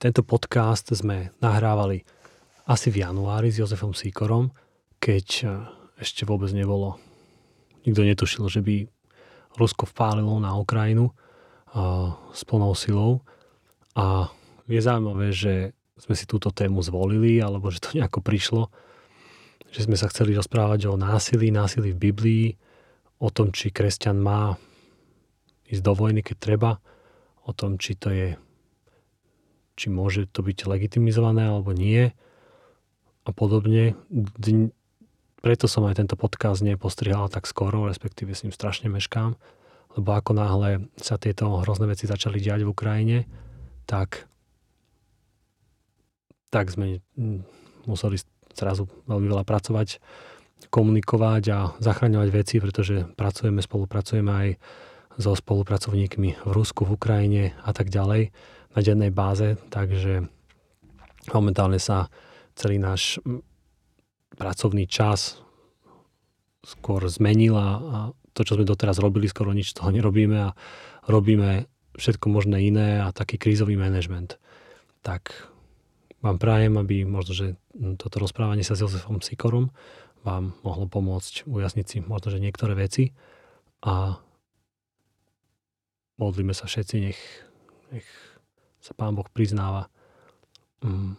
Tento podcast sme nahrávali asi v januári s Jozefom Sýkorom, keď e, ešte vôbec nebolo. Nikto netušil, že by Rusko vpálilo na Ukrajinu a, e, s plnou silou. A je zaujímavé, že sme si túto tému zvolili, alebo že to nejako prišlo, že sme sa chceli rozprávať o násilí, násilí v Biblii, o tom, či kresťan má ísť do vojny, keď treba, o tom, či to je či môže to byť legitimizované alebo nie a podobne. Preto som aj tento podcast nepostrihal tak skoro, respektíve s ním strašne meškám, lebo ako náhle sa tieto hrozné veci začali diať v Ukrajine, tak, tak sme museli zrazu veľmi veľa pracovať, komunikovať a zachraňovať veci, pretože pracujeme, spolupracujeme aj so spolupracovníkmi v Rusku, v Ukrajine a tak ďalej na dennej báze, takže momentálne sa celý náš pracovný čas skôr zmenil a, to, čo sme doteraz robili, skoro nič toho nerobíme a robíme všetko možné iné a taký krízový manažment. Tak vám prajem, aby možno, že toto rozprávanie sa s Jozefom Sikorom vám mohlo pomôcť ujasniť si možno, že niektoré veci a modlíme sa všetci, nech, nech sa Pán Boh priznáva um,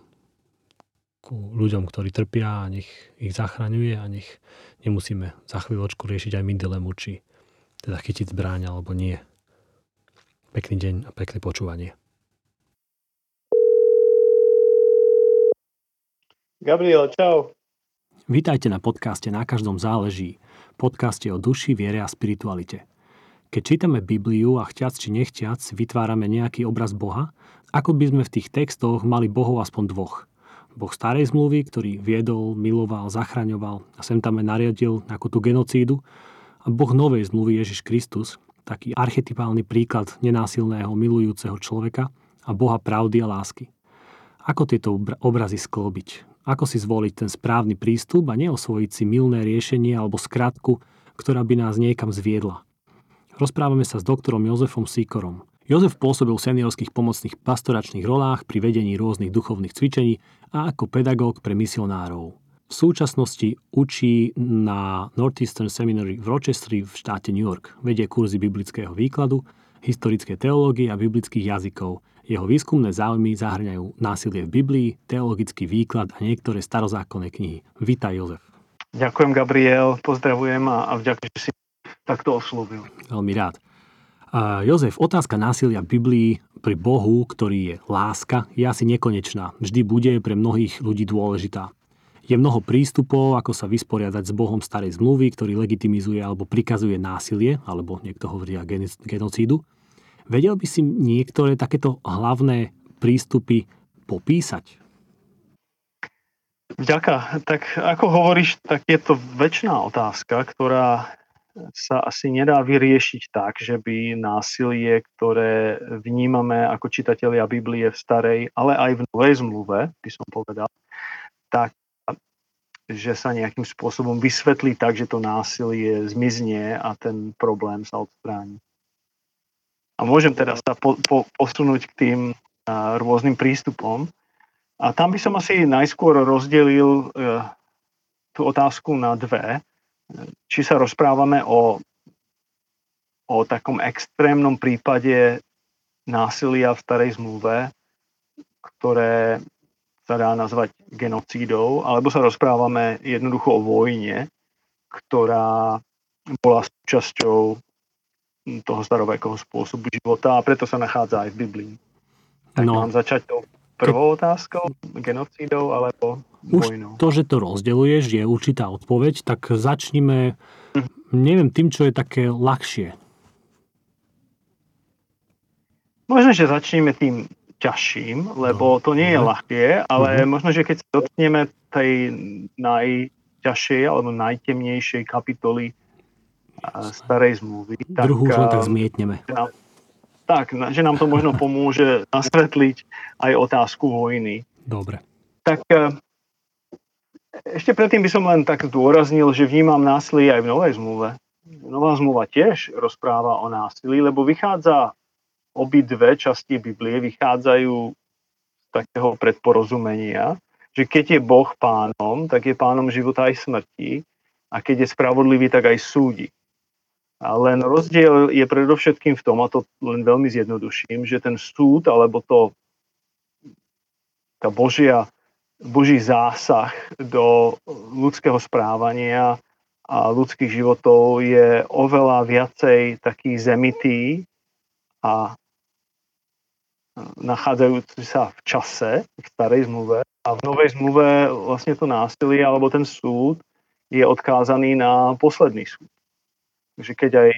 ku ľuďom, ktorí trpia a nech ich zachraňuje a nech nemusíme za chvíľočku riešiť aj my dilemu, či teda chytiť zbráň alebo nie. Pekný deň a pekné počúvanie. Gabriel, čau. Vítajte na podcaste Na každom záleží. Podcaste o duši, viere a spiritualite. Keď čítame Bibliu a chťac či nechťac vytvárame nejaký obraz Boha, ako by sme v tých textoch mali Bohov aspoň dvoch. Boh starej zmluvy, ktorý viedol, miloval, zachraňoval a sem tam nariadil nejakú tú genocídu a Boh novej zmluvy Ježiš Kristus, taký archetypálny príklad nenásilného milujúceho človeka a Boha pravdy a lásky. Ako tieto obrazy sklbiť? Ako si zvoliť ten správny prístup a neosvojiť si milné riešenie alebo skratku, ktorá by nás niekam zviedla – Rozprávame sa s doktorom Jozefom Sikorom. Jozef pôsobil v seniorských pomocných pastoračných rolách pri vedení rôznych duchovných cvičení a ako pedagóg pre misionárov. V súčasnosti učí na Northeastern Seminary v Rochesteri v štáte New York. Vedie kurzy biblického výkladu, historické teológie a biblických jazykov. Jeho výskumné záujmy zahrňajú násilie v Biblii, teologický výklad a niektoré starozákonné knihy. Vítaj, Jozef. Ďakujem, Gabriel, pozdravujem a, a vďaka, že si takto oslovil. Veľmi rád. Jozef, otázka násilia v Biblii pri Bohu, ktorý je láska, je asi nekonečná. Vždy bude pre mnohých ľudí dôležitá. Je mnoho prístupov, ako sa vysporiadať s Bohom starej zmluvy, ktorý legitimizuje alebo prikazuje násilie, alebo niekto hovorí a genocídu. Vedel by si niektoré takéto hlavné prístupy popísať? Vďaka. Tak ako hovoríš, tak je to väčšiná otázka, ktorá sa asi nedá vyriešiť tak, že by násilie, ktoré vnímame ako čitatelia Biblie v starej, ale aj v novej zmluve, by som povedal, tak že sa nejakým spôsobom vysvetlí tak, že to násilie zmizne a ten problém sa odstráni. A môžem teraz sa po, po, posunúť k tým a, rôznym prístupom. A tam by som asi najskôr rozdelil e, tú otázku na dve či sa rozprávame o, o takom extrémnom prípade násilia v starej zmluve, ktoré sa dá nazvať genocídou, alebo sa rozprávame jednoducho o vojne, ktorá bola súčasťou toho starovekého spôsobu života a preto sa nachádza aj v Biblii. Tak no. mám začať tou prvou otázkou, genocídou alebo vojnou? Už to, že to rozdeluješ, je určitá odpoveď, tak začnime, hm. neviem, tým, čo je také ľahšie. Možno, že začneme tým ťažším, lebo no. to nie je ľahké, ale uh-huh. možno, že keď sa dotkneme tej najťažšej alebo najtemnejšej kapitoly starej zmluvy. Druhú tak, už len tak zmietneme. Tak, že nám to možno pomôže nasvetliť aj otázku vojny. Dobre. Tak e, ešte predtým by som len tak zdôraznil, že vnímam násilie aj v Novej zmluve. Nová zmluva tiež rozpráva o násilí, lebo vychádza dve časti Biblie, vychádzajú z takého predporozumenia, že keď je Boh pánom, tak je pánom života aj smrti a keď je spravodlivý, tak aj súdi. Len rozdiel je predovšetkým v tom, a to len veľmi zjednoduším, že ten súd alebo to, tá Božia, Boží zásah do ľudského správania a ľudských životov je oveľa viacej taký zemitý a nachádzajúci sa v čase, v starej zmluve. A v novej zmluve vlastne to násilie alebo ten súd je odkázaný na posledný súd. Takže keď aj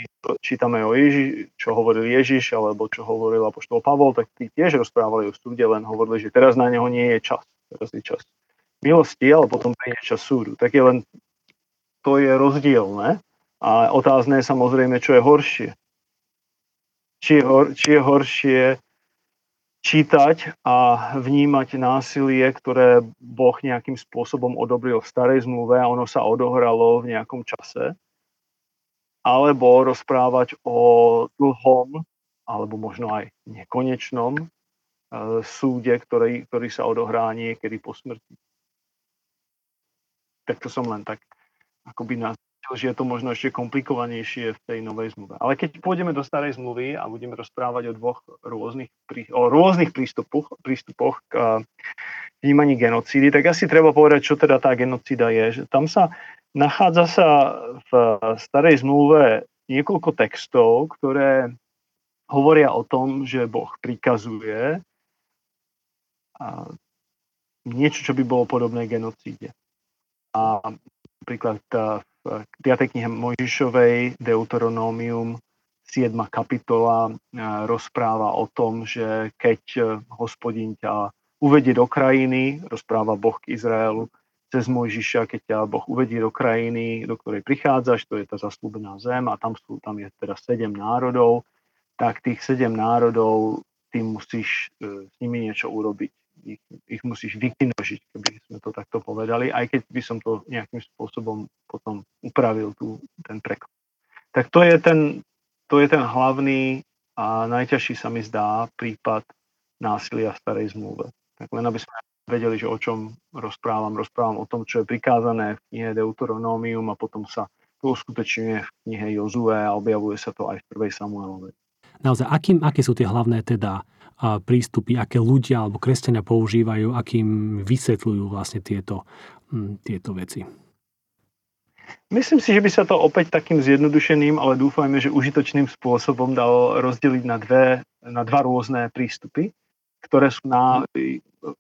čítame o Ježiš, čo hovoril Ježiš, alebo čo hovoril Apoštol Pavol, tak tí tiež rozprávali o súde, len hovorili, že teraz na neho nie je čas. Teraz je čas milosti, ale potom príde čas súdu. Tak je len, to je rozdielne. A otázne je samozrejme, čo je horšie. Či je, hor, či je horšie čítať a vnímať násilie, ktoré Boh nejakým spôsobom odobril v starej zmluve a ono sa odohralo v nejakom čase, alebo rozprávať o dlhom, alebo možno aj nekonečnom e, súde, ktorý, ktorý sa odohrá niekedy po smrti. Tak to som len tak akoby naznačil, že je to možno ešte komplikovanejšie v tej novej zmluve. Ale keď pôjdeme do starej zmluvy a budeme rozprávať o dvoch rôznych, o rôznych prístupoch, prístupoch k vnímaní genocídy, tak asi treba povedať, čo teda tá genocída je. Že tam sa Nachádza sa v starej zmluve niekoľko textov, ktoré hovoria o tom, že Boh prikazuje niečo, čo by bolo podobné genocíde. A napríklad v 5. knihe Mojžišovej Deuteronómium 7. kapitola rozpráva o tom, že keď hospodin ťa uvedie do krajiny, rozpráva Boh k Izraelu, cez Mojžiša, keď ťa Boh uvedí do krajiny, do ktorej prichádzaš, to je tá zaslúbená zem a tam, sú, tam je teda sedem národov, tak tých sedem národov ty musíš e, s nimi niečo urobiť. Ich, ich musíš vykinožiť, keby sme to takto povedali, aj keď by som to nejakým spôsobom potom upravil tu, ten preklad. Tak to je ten, to je ten hlavný a najťažší sa mi zdá prípad násilia v starej zmluve. Tak len aby sme vedeli, že o čom rozprávam. Rozprávam o tom, čo je prikázané v knihe Deuteronómium a potom sa to uskutočňuje v knihe Jozue a objavuje sa to aj v prvej Samuelovej. Naozaj, akým, aké sú tie hlavné teda prístupy, aké ľudia alebo kresťania používajú, akým vysvetľujú vlastne tieto, tieto veci? Myslím si, že by sa to opäť takým zjednodušeným, ale dúfajme, že užitočným spôsobom dalo rozdeliť na, dve, na dva rôzne prístupy ktoré sú na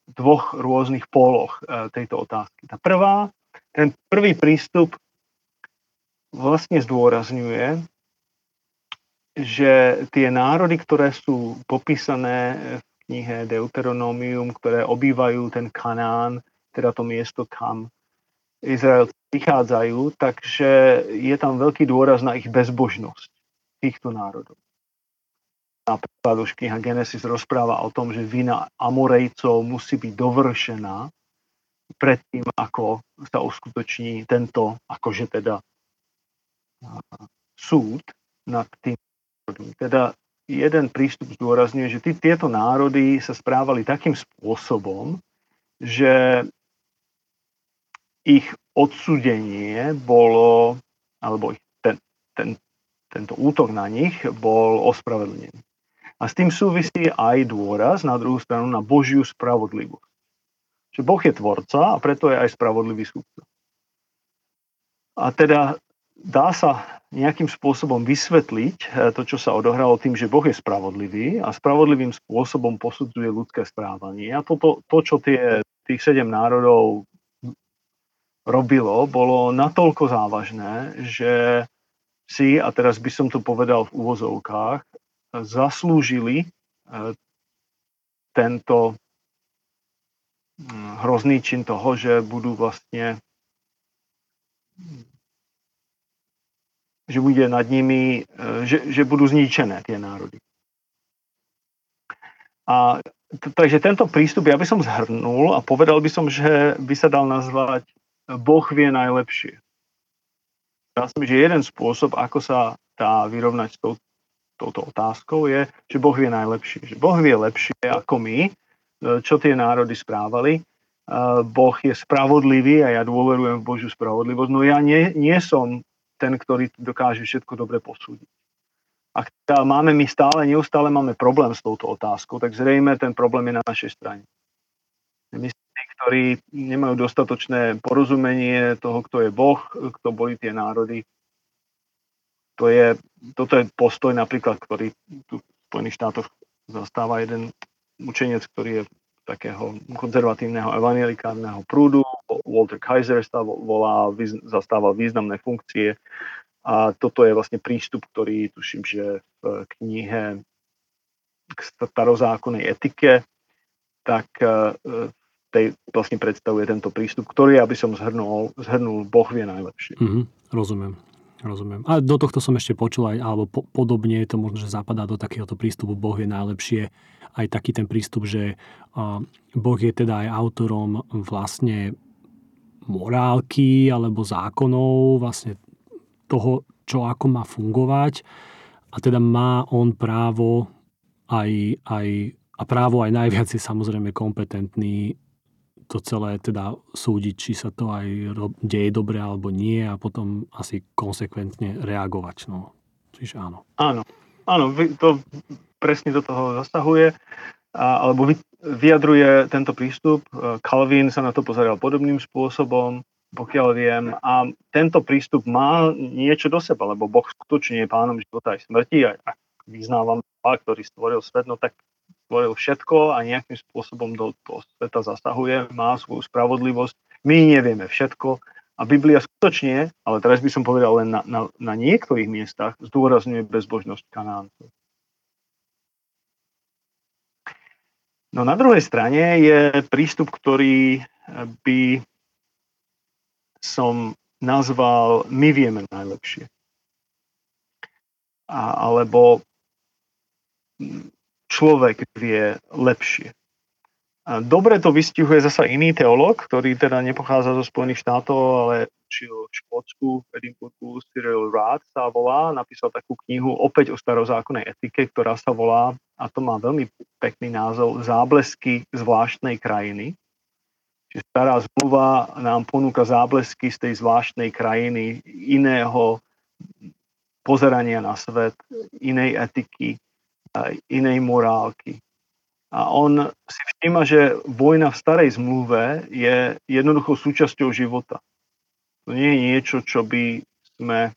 dvoch rôznych póloch e, tejto otázky. Tá prvá, ten prvý prístup vlastne zdôrazňuje, že tie národy, ktoré sú popísané v knihe Deuteronomium, ktoré obývajú ten Kanán, teda to miesto, kam Izrael prichádzajú, takže je tam veľký dôraz na ich bezbožnosť týchto národov. Napríklad už kniha Genesis rozpráva o tom, že vina Amorejcov musí byť dovršená predtým, ako sa uskutoční tento, akože teda súd nad tým. Teda jeden prístup zdôrazňuje, že tí, tieto národy sa správali takým spôsobom, že ich odsudenie bolo, alebo ich ten, ten, tento útok na nich bol ospravedlnený. A s tým súvisí aj dôraz na druhú stranu na Božiu spravodlivosť. Že Boh je tvorca a preto je aj spravodlivý súdca. A teda dá sa nejakým spôsobom vysvetliť eh, to, čo sa odohralo tým, že Boh je spravodlivý a spravodlivým spôsobom posudzuje ľudské správanie. A toto, to, čo tie, tých sedem národov robilo, bolo natoľko závažné, že si, a teraz by som to povedal v úvozovkách, zaslúžili e, tento mm, hrozný čin toho, že budú vlastne že bude nad nimi, e, že, že budú zničené tie národy. A takže tento prístup ja by som zhrnul a povedal by som, že by sa dal nazvať Boh vie najlepšie. Ja si že jeden spôsob, ako sa dá vyrovnať s tou touto otázkou je, že Boh vie najlepšie. Že Boh vie lepšie ako my čo tie národy správali. Boh je spravodlivý a ja dôverujem v Božiu spravodlivosť, no ja nie, nie som ten, ktorý dokáže všetko dobre posúdiť. Ak máme my stále, neustále máme problém s touto otázkou, tak zrejme ten problém je na našej strane. My tí, ktorí nemajú dostatočné porozumenie toho, kto je Boh, kto boli tie národy, to je, toto je postoj napríklad, ktorý tu v Spojených štátoch zastáva jeden učenec, ktorý je takého konzervatívneho evangelikárneho prúdu. Walter Kaiser volá, zastával významné funkcie a toto je vlastne prístup, ktorý tuším, že v knihe k starozákonnej etike, tak e, tej vlastne predstavuje tento prístup, ktorý, aby som zhrnul, zhrnul Boh vie najlepšie. Mm-hmm, rozumiem. Rozumiem. A do tohto som ešte počul aj, alebo po, podobne je to možno, že zapadá do takéhoto prístupu Boh je najlepšie. Aj taký ten prístup, že Boh je teda aj autorom vlastne morálky alebo zákonov, vlastne toho, čo ako má fungovať. A teda má on právo aj, aj a právo aj najviac je samozrejme kompetentný to celé teda súdiť, či sa to aj deje dobre alebo nie a potom asi konsekventne reagovať. No. Čiže áno. Áno, áno, to presne do toho zasahuje, a, alebo vyjadruje tento prístup. Calvin sa na to pozeral podobným spôsobom, pokiaľ viem. A tento prístup má niečo do seba, lebo Boh skutočne je pánom života aj smrti. A ak vyznávam, ktorý stvoril svet, no tak stvoril všetko a nejakým spôsobom do toho sveta zasahuje, má svoju spravodlivosť. My nevieme všetko a Biblia skutočne, ale teraz by som povedal len na, na, na niektorých miestach, zdôrazňuje bezbožnosť Kanáncov. No na druhej strane je prístup, ktorý by som nazval my vieme najlepšie. A, alebo človek vie lepšie. A dobre to vystihuje zasa iný teológ, ktorý teda nepochádza zo Spojených štátov, ale učil v Škótsku, v Edinburghu, Cyril Rath sa volá, napísal takú knihu opäť o starozákonnej etike, ktorá sa volá, a to má veľmi pekný názov, Záblesky zvláštnej krajiny. Čiže stará zmluva nám ponúka záblesky z tej zvláštnej krajiny, iného pozerania na svet, inej etiky, inej morálky. A on si všíma, že vojna v starej zmluve je jednoduchou súčasťou života. To nie je niečo, čo by sme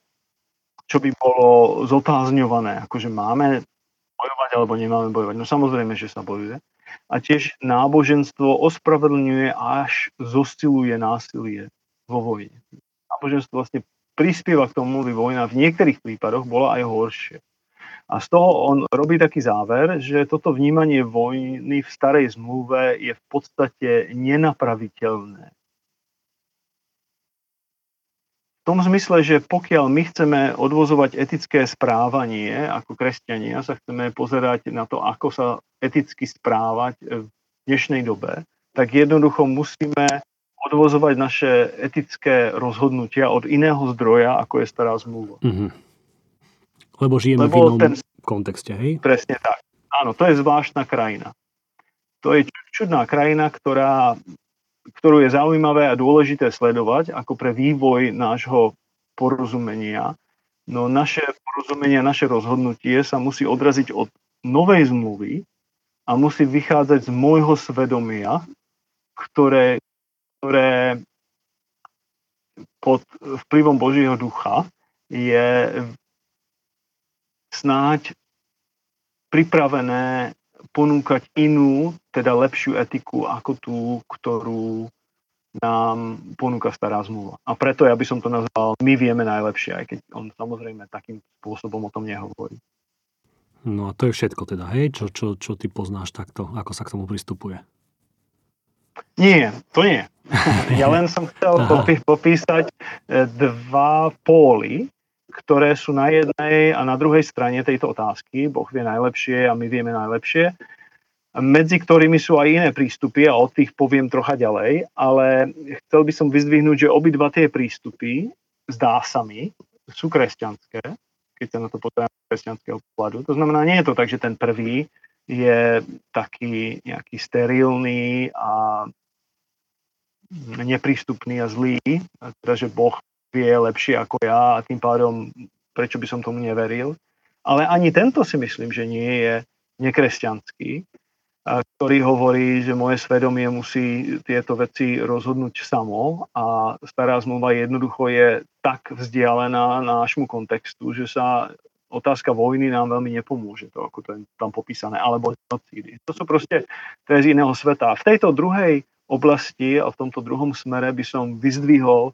čo by bolo zotázňované, akože máme bojovať alebo nemáme bojovať. No samozrejme, že sa bojuje. A tiež náboženstvo ospravedlňuje až zostiluje násilie vo vojne. Náboženstvo vlastne prispieva k tomu, aby vojna v niektorých prípadoch bola aj horšia. A z toho on robí taký záver, že toto vnímanie vojny v starej zmluve je v podstate nenapraviteľné. V tom zmysle, že pokiaľ my chceme odvozovať etické správanie ako kresťania, sa chceme pozerať na to, ako sa eticky správať v dnešnej dobe, tak jednoducho musíme odvozovať naše etické rozhodnutia od iného zdroja, ako je stará zmluva. Mm-hmm. Lebo žijeme Lebo v inom ten, kontexte, hej? Presne tak. Áno, to je zvláštna krajina. To je čudná krajina, ktorá, ktorú je zaujímavé a dôležité sledovať ako pre vývoj nášho porozumenia. No naše porozumenie, naše rozhodnutie sa musí odraziť od novej zmluvy a musí vychádzať z môjho svedomia, ktoré, ktoré pod vplyvom Božieho ducha je snáď pripravené ponúkať inú, teda lepšiu etiku ako tú, ktorú nám ponúka stará zmluva. A preto ja by som to nazval my vieme najlepšie, aj keď on samozrejme takým spôsobom o tom nehovorí. No a to je všetko teda, hej? Čo, čo, čo ty poznáš takto, ako sa k tomu pristupuje? Nie, to nie. Ja len som chcel popísať eh, dva póly, ktoré sú na jednej a na druhej strane tejto otázky. Boh vie najlepšie a my vieme najlepšie. Medzi ktorými sú aj iné prístupy a o tých poviem trocha ďalej, ale chcel by som vyzdvihnúť, že obidva tie prístupy, zdá sa mi, sú kresťanské, keď sa na to pozrieme kresťanského pohľadu. To znamená, nie je to tak, že ten prvý je taký nejaký sterilný a neprístupný a zlý, teda že Boh vie lepšie ako ja a tým pádom prečo by som tomu neveril. Ale ani tento si myslím, že nie je nekresťanský, ktorý hovorí, že moje svedomie musí tieto veci rozhodnúť samo a stará zmluva jednoducho je tak vzdialená nášmu kontextu, že sa otázka vojny nám veľmi nepomôže, to ako to je tam popísané, alebo genocídy. To sú proste, to je z iného sveta. V tejto druhej oblasti a v tomto druhom smere by som vyzdvihol,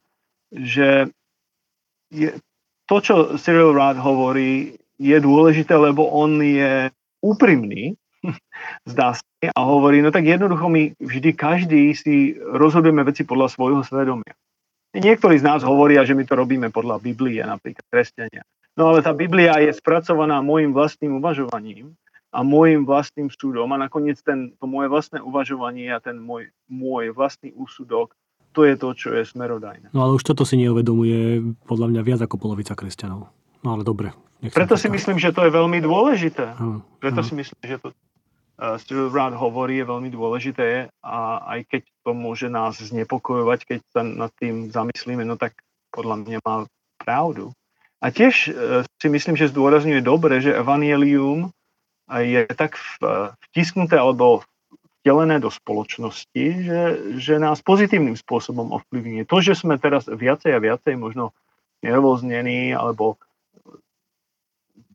že je, to, čo Cyril Rad hovorí, je dôležité, lebo on je úprimný, zdá sa, a hovorí, no tak jednoducho my vždy každý si rozhodujeme veci podľa svojho svedomia. Niektorí z nás hovoria, že my to robíme podľa Biblie, napríklad kresťania. No ale tá Biblia je spracovaná môjim vlastným uvažovaním a môjim vlastným súdom a nakoniec ten, to moje vlastné uvažovanie a ten môj, môj vlastný úsudok, to je to, čo je smerodajné. No ale už toto si neuvedomuje podľa mňa viac ako polovica kresťanov. No ale dobre. Preto si myslím, že to je veľmi dôležité. Hm, Preto hm. si myslím, že to uh, Cyril Brad hovorí je veľmi dôležité a aj keď to môže nás znepokojovať, keď sa nad tým zamyslíme, no tak podľa mňa má pravdu. A tiež e, si myslím, že zdôrazňuje dobre, že evanielium je tak vtisknuté alebo vtelené do spoločnosti, že, že nás pozitívnym spôsobom ovplyvňuje. To, že sme teraz viacej a viacej možno nervoznení alebo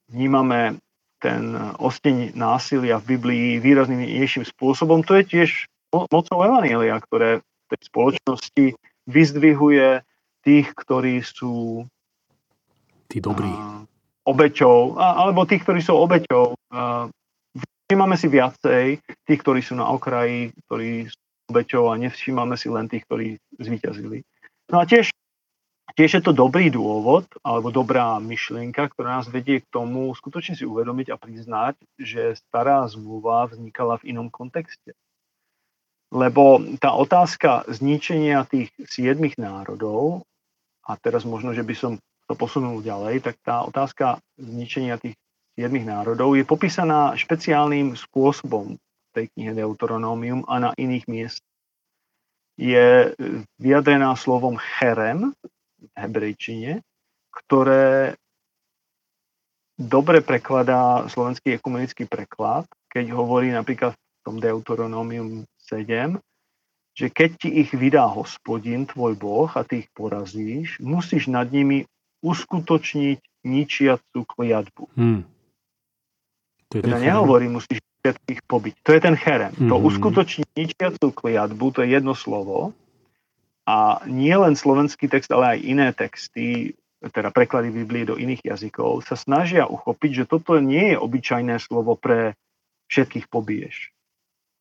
vnímame ten osteň násilia v Biblii výrazným inejším spôsobom, to je tiež mocou Evanielia, ktoré v tej spoločnosti vyzdvihuje tých, ktorí sú Tí dobrí. obeťou, alebo tých, ktorí sú obeťou. Všímame si viacej tých, ktorí sú na okraji, ktorí sú obeťou a nevšímame si len tých, ktorí zvíťazili. No a tiež, tiež je to dobrý dôvod, alebo dobrá myšlienka, ktorá nás vedie k tomu skutočne si uvedomiť a priznať, že stará zmluva vznikala v inom kontexte. Lebo tá otázka zničenia tých siedmých národov, a teraz možno, že by som to posunul ďalej, tak tá otázka zničenia tých siedmých národov je popísaná špeciálnym spôsobom v tej knihe Deuteronomium a na iných miestach. Je vyjadrená slovom cherem v hebrejčine, ktoré dobre prekladá slovenský ekumenický preklad, keď hovorí napríklad v tom Deuteronomium 7, že keď ti ich vydá hospodin, tvoj boh, a ty ich porazíš, musíš nad nimi uskutočniť ničiacu kliatbu. Hmm. To teda nehovorí, musíš všetkých pobiť. To je ten cherem. Mm-hmm. To hmm. uskutočniť ničiacu kliatbu, to je jedno slovo. A nie len slovenský text, ale aj iné texty, teda preklady Biblie do iných jazykov, sa snažia uchopiť, že toto nie je obyčajné slovo pre všetkých pobiješ.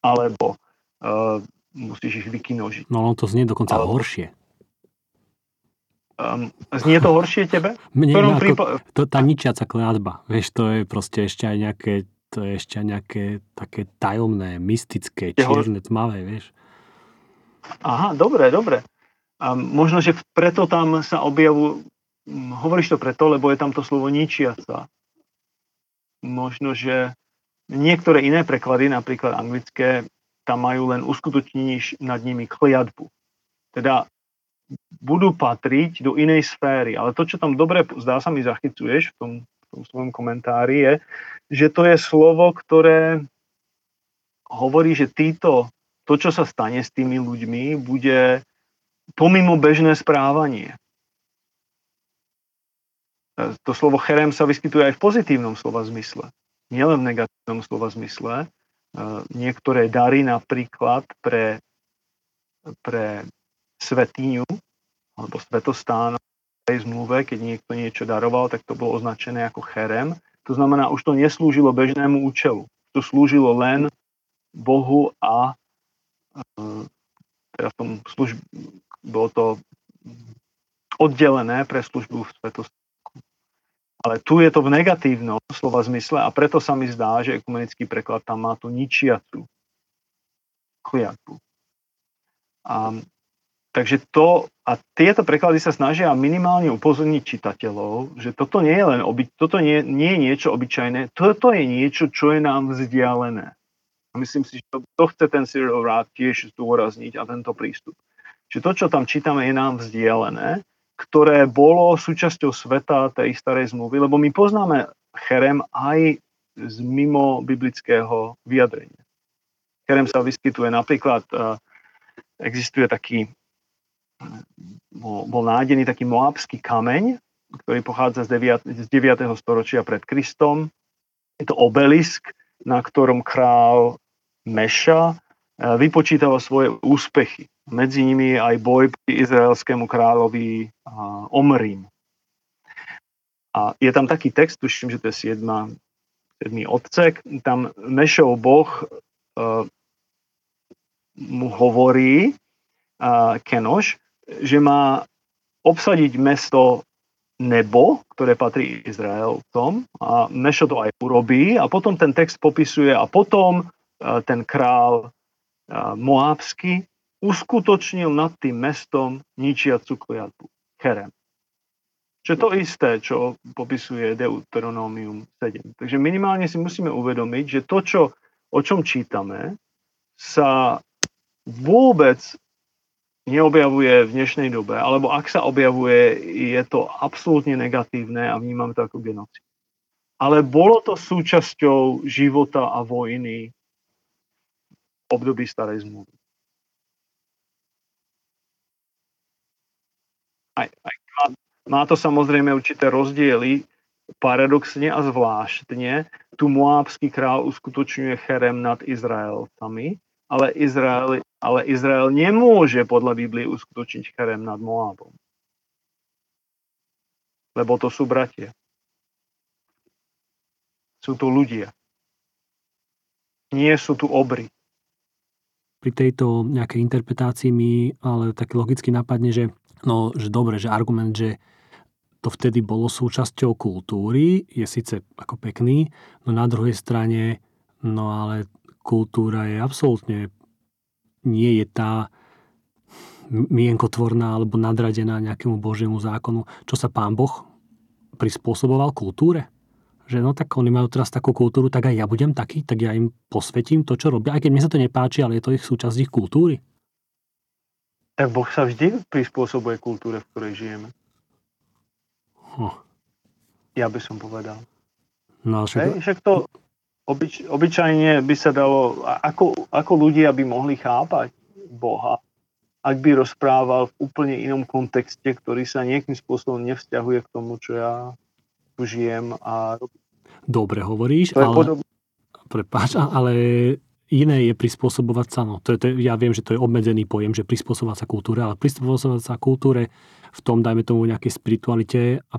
Alebo uh, musíš ich vykinožiť. No to znie dokonca alebo, horšie. Um, znie to horšie tebe? Mne, no, prípa- to, tá ničiaca kladba, vieš, to je proste ešte aj nejaké, to je ešte aj nejaké také tajomné, mystické, čierne, tmavé, vieš. Aha, dobre, dobre. A možno, že preto tam sa objavu, hovoríš to preto, lebo je tam to slovo ničiaca. Možno, že niektoré iné preklady, napríklad anglické, tam majú len uskutočníš nad nimi kliatbu. Teda budú patriť do inej sféry. Ale to, čo tam dobre, zdá sa mi, zachycuješ v tom, v tom svojom komentári, je, že to je slovo, ktoré hovorí, že títo, to, čo sa stane s tými ľuďmi, bude pomimo bežné správanie. To slovo cherem sa vyskytuje aj v pozitívnom slova zmysle, nielen v negatívnom slova zmysle. Niektoré dary napríklad pre, pre svetiňu alebo svetostán v tej zmluve, keď niekto niečo daroval, tak to bolo označené ako cherem. To znamená, už to neslúžilo bežnému účelu. To slúžilo len Bohu a e, teda v tom služb, bolo to oddelené pre službu v svetostánku. Ale tu je to v negatívnom slova zmysle a preto sa mi zdá, že ekumenický preklad tam má tú ničiacu kliatbu. A takže to, a tieto preklady sa snažia minimálne upozorniť čitateľov, že toto nie je len oby, toto nie, nie je niečo obyčajné, toto je niečo, čo je nám vzdialené. A myslím si, že to, to chce ten Cyril rád tiež zdôrazniť a tento prístup. Že to, čo tam čítame, je nám vzdialené, ktoré bolo súčasťou sveta tej starej zmluvy, lebo my poznáme cherem aj z mimo biblického vyjadrenia. Cherem sa vyskytuje napríklad, e, existuje taký, bol, bol nájdený taký moabský kameň, ktorý pochádza z 9, z 9. storočia pred Kristom. Je to obelisk, na ktorom král Meša e, vypočítava svoje úspechy. Medzi nimi aj boj pri izraelskému kráľovi Omrim. A je tam taký text, tuším, že to je 7. 7. odsek, tam Mešov boh uh, mu hovorí uh, Kenoš, že má obsadiť mesto nebo, ktoré patrí Izraelcom a Mešo to aj urobí a potom ten text popisuje a potom uh, ten král uh, Moábsky uskutočnil nad tým mestom ničiacu kliatbu. Cherem. Čo je to isté, čo popisuje Deuteronomium 7. Takže minimálne si musíme uvedomiť, že to, čo, o čom čítame, sa vôbec neobjavuje v dnešnej dobe, alebo ak sa objavuje, je to absolútne negatívne a vnímam to ako genocid. Ale bolo to súčasťou života a vojny v období starej zmluvy. Aj, aj má to samozrejme určité rozdiely, paradoxne a zvláštne. Tu Moábsky král uskutočňuje cherem nad Izraelcami, ale Izrael, ale Izrael nemôže podľa Biblie uskutočniť cherem nad Moábom. Lebo to sú bratia. Sú to ľudia. Nie sú tu obry. Pri tejto nejakej interpretácii mi ale tak logicky napadne, že, no, že dobre, že argument, že to vtedy bolo súčasťou kultúry, je síce ako pekný, no na druhej strane, no ale kultúra je absolútne nie je tá mienkotvorná alebo nadradená nejakému Božiemu zákonu. Čo sa pán Boh prispôsoboval kultúre? Že no tak oni majú teraz takú kultúru, tak aj ja budem taký, tak ja im posvetím to, čo robia. Aj keď mi sa to nepáči, ale je to ich súčasť ich kultúry. Tak Boh sa vždy prispôsobuje kultúre, v ktorej žijeme. Hm. Ja by som povedal. No, však... Hej, však to obyč, obyčajne by sa dalo, ako, ako ľudia by mohli chápať Boha, ak by rozprával v úplne inom kontexte, ktorý sa nejakým spôsobom nevzťahuje k tomu, čo ja tu žijem a robím. Dobre hovoríš, to ale... Podob... Prepáč, ale iné je prispôsobovať sa. No, to je, to ja viem, že to je obmedzený pojem, že prispôsobovať sa kultúre, ale prispôsobovať sa kultúre v tom, dajme tomu, nejakej spiritualite a,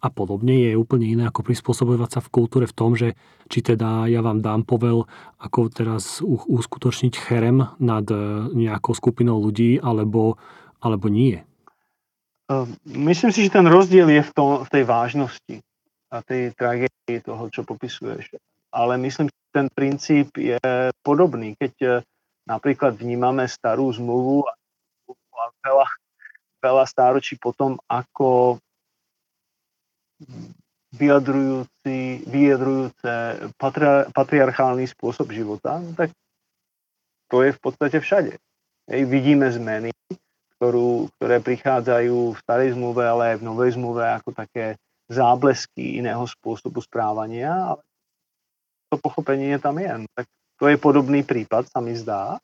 a podobne je úplne iné ako prispôsobovať sa v kultúre v tom, že či teda ja vám dám povel, ako teraz uskutočniť cherem nad e, nejakou skupinou ľudí, alebo, alebo nie. Ehm, myslím si, že ten rozdiel je v, tom, v tej vážnosti a tej tragédii toho, čo popisuješ. Ale myslím, ten princíp je podobný. Keď e, napríklad vnímame starú zmluvu a veľa, veľa stáročí potom, ako vyjadrujúci, vyjadrujúce patri, patriarchálny spôsob života, no tak to je v podstate všade. Hej, vidíme zmeny, ktorú, ktoré prichádzajú v starej zmluve, ale aj v novej zmluve ako také záblesky iného spôsobu správania, ale to pochopenie tam je. Tak to je podobný prípad, sa mi zdá,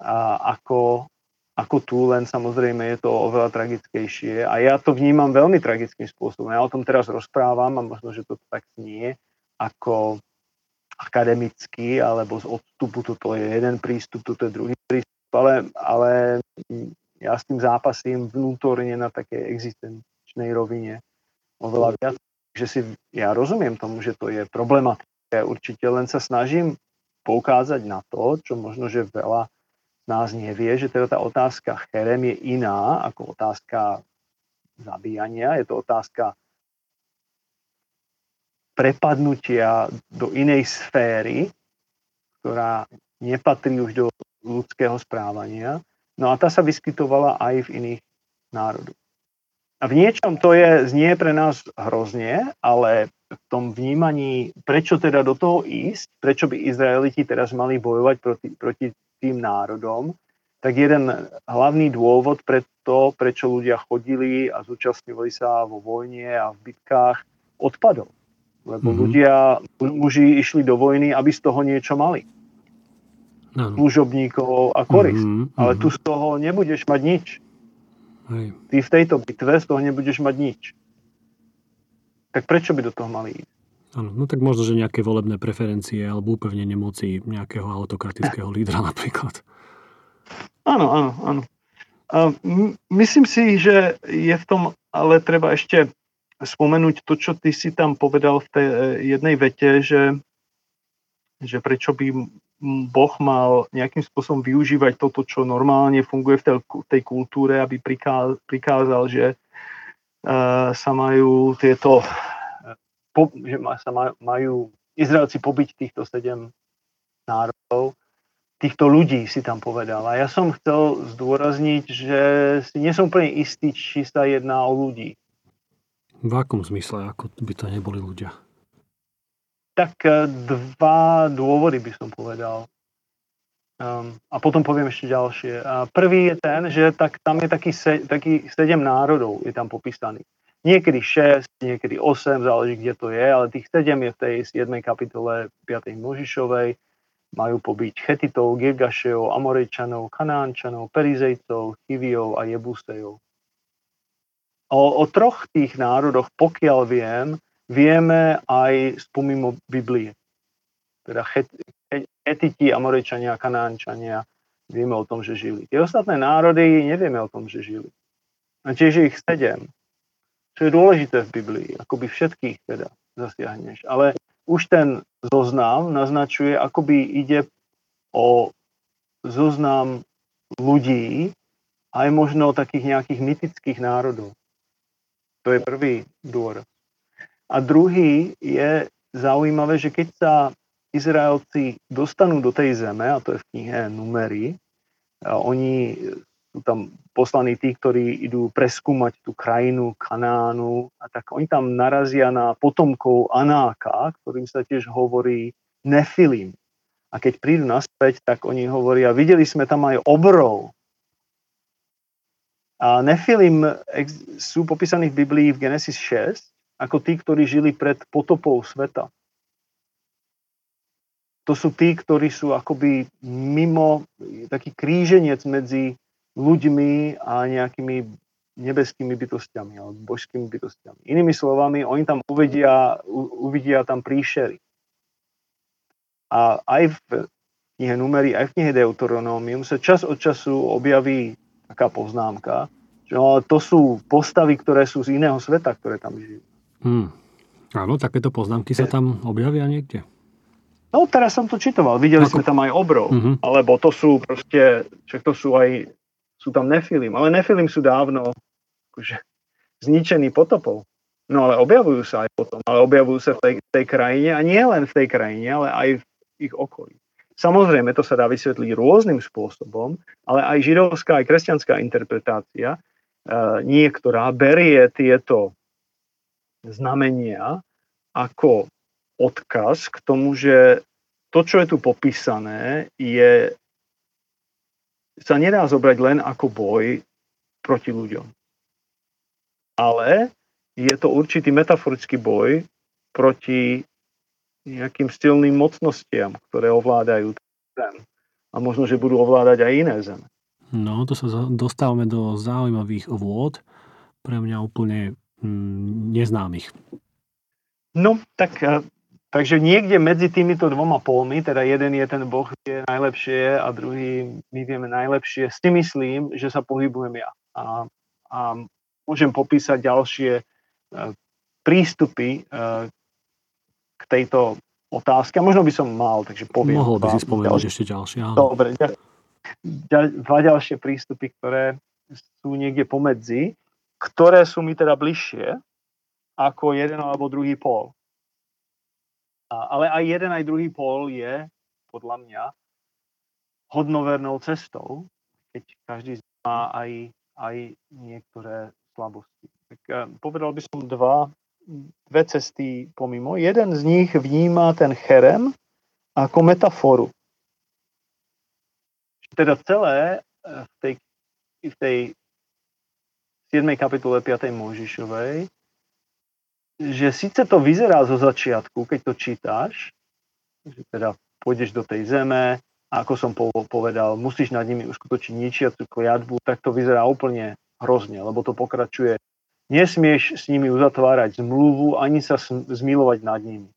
a ako, ako tu, len samozrejme je to oveľa tragickejšie. A ja to vnímam veľmi tragickým spôsobom. Ja o tom teraz rozprávam a možno, že to tak nie, ako akademicky alebo z odstupu, toto je jeden prístup, toto je druhý prístup, ale, ale ja s tým zápasím vnútorne na takej existenčnej rovine oveľa viac. Že si, ja rozumiem tomu, že to je problematické určite len sa snažím poukázať na to, čo možno, že veľa nás nevie, že teda tá otázka cherem je iná ako otázka zabíjania. Je to otázka prepadnutia do inej sféry, ktorá nepatrí už do ľudského správania. No a tá sa vyskytovala aj v iných národoch. A v niečom to je, znie pre nás hrozne, ale v tom vnímaní, prečo teda do toho ísť, prečo by Izraeliti teraz mali bojovať proti, proti tým národom, tak jeden hlavný dôvod pre to, prečo ľudia chodili a zúčastňovali sa vo vojne a v bitkách, odpadol. Lebo mm-hmm. ľudia, muži išli do vojny, aby z toho niečo mali. Služobníkov a korist. Mm-hmm. Ale tu z toho nebudeš mať nič. Hej. Ty v tejto bitve z toho nebudeš mať nič. Tak prečo by do toho mali ísť? Áno, no tak možno, že nejaké volebné preferencie alebo úplne nemoci nejakého autokratického lídra napríklad. Áno, áno, áno. A myslím si, že je v tom, ale treba ešte spomenúť to, čo ty si tam povedal v tej eh, jednej vete, že, že prečo by Boh mal nejakým spôsobom využívať toto, čo normálne funguje v tej, tej kultúre, aby prikázal, že uh, sa majú tieto, po, že sa ma, majú Izraelci pobiť týchto sedem národov, týchto ľudí si tam povedal. A ja som chcel zdôrazniť, že si nie som úplne istý, či sa jedná o ľudí. V akom zmysle, ako by to neboli ľudia? Tak e, dva dôvody by som povedal. Um, a potom poviem ešte ďalšie. A prvý je ten, že tak, tam je taký, se, taký sedem národov je tam popísaný. Niekedy 6, niekedy 8, záleží, kde to je, ale tých 7 je v tej 7. kapitole 5. Možišovej. Majú pobyť Chetitov, Girgašejov, Amorejčanov, Kanánčanov, Perizejcov, Chiviov a Jebusejov. O, o troch tých národoch, pokiaľ viem, vieme aj z pomimo Biblie. Teda Etiti, Amorečania, Kanánčania, vieme o tom, že žili. Tie ostatné národy nevieme o tom, že žili. A tiež ich sedem. Čo je dôležité v Biblii, akoby všetkých teda zasiahneš. Ale už ten zoznam naznačuje, akoby ide o zoznam ľudí, aj možno takých nejakých mytických národov. To je prvý dôraz. A druhý je zaujímavé, že keď sa Izraelci dostanú do tej zeme, a to je v knihe Numery, a oni sú tam poslaní tí, ktorí idú preskúmať tú krajinu Kanánu, a tak oni tam narazia na potomkov Anáka, ktorým sa tiež hovorí Nefilim. A keď prídu naspäť, tak oni hovoria, videli sme tam aj obrov. A Nefilim sú popísaní v Biblii v Genesis 6 ako tí, ktorí žili pred potopou sveta. To sú tí, ktorí sú akoby mimo, taký kríženec medzi ľuďmi a nejakými nebeskými bytostiami alebo božskými bytostiami. Inými slovami, oni tam uvidia, uvidia tam príšery. A aj v knihe Numery, aj v knihe Deuteronomium sa čas od času objaví taká poznámka, že no, to sú postavy, ktoré sú z iného sveta, ktoré tam žijú. Hmm. Áno, takéto poznámky sa tam objavia niekde? No teraz som to čitoval, videli Ako... sme tam aj obrov, uh-huh. alebo to sú proste, však to sú aj, sú tam nefilim, ale nefilim sú dávno akože, zničení potopou. No ale objavujú sa aj potom, ale objavujú sa v tej, tej krajine a nie len v tej krajine, ale aj v ich okolí. Samozrejme, to sa dá vysvetliť rôznym spôsobom, ale aj židovská, aj kresťanská interpretácia, e, niektorá berie tieto znamenia ako odkaz k tomu, že to, čo je tu popísané, je, sa nedá zobrať len ako boj proti ľuďom. Ale je to určitý metaforický boj proti nejakým silným mocnostiam, ktoré ovládajú zem. A možno, že budú ovládať aj iné zeme. No, to sa dostávame do zaujímavých vôd. Pre mňa úplne Mm, neznámych. No, tak, takže niekde medzi týmito dvoma polmi, teda jeden je ten Boh vie najlepšie a druhý my vieme najlepšie, si myslím, že sa pohybujem ja. A, a môžem popísať ďalšie uh, prístupy uh, k tejto otázke. A možno by som mal, takže poviem. Mohol by si spomenúť ešte ďalšie. Áno. Dobre, dva ďalšie prístupy, ktoré sú niekde pomedzi ktoré sú mi teda bližšie ako jeden alebo druhý pól. A, ale aj jeden aj druhý pól je, podľa mňa, hodnovernou cestou, keď každý z má aj, aj niektoré slabosti. Tak eh, povedal by som dva, dve cesty pomimo. Jeden z nich vníma ten cherem ako metaforu. Teda celé eh, v tej, v tej 7. kapitole 5. Mojžišovej, že síce to vyzerá zo začiatku, keď to čítáš, že teda pôjdeš do tej zeme, a ako som povedal, musíš nad nimi uskutočniť ničiacu kliatbu, tak to vyzerá úplne hrozne, lebo to pokračuje. Nesmieš s nimi uzatvárať zmluvu, ani sa zmilovať nad nimi.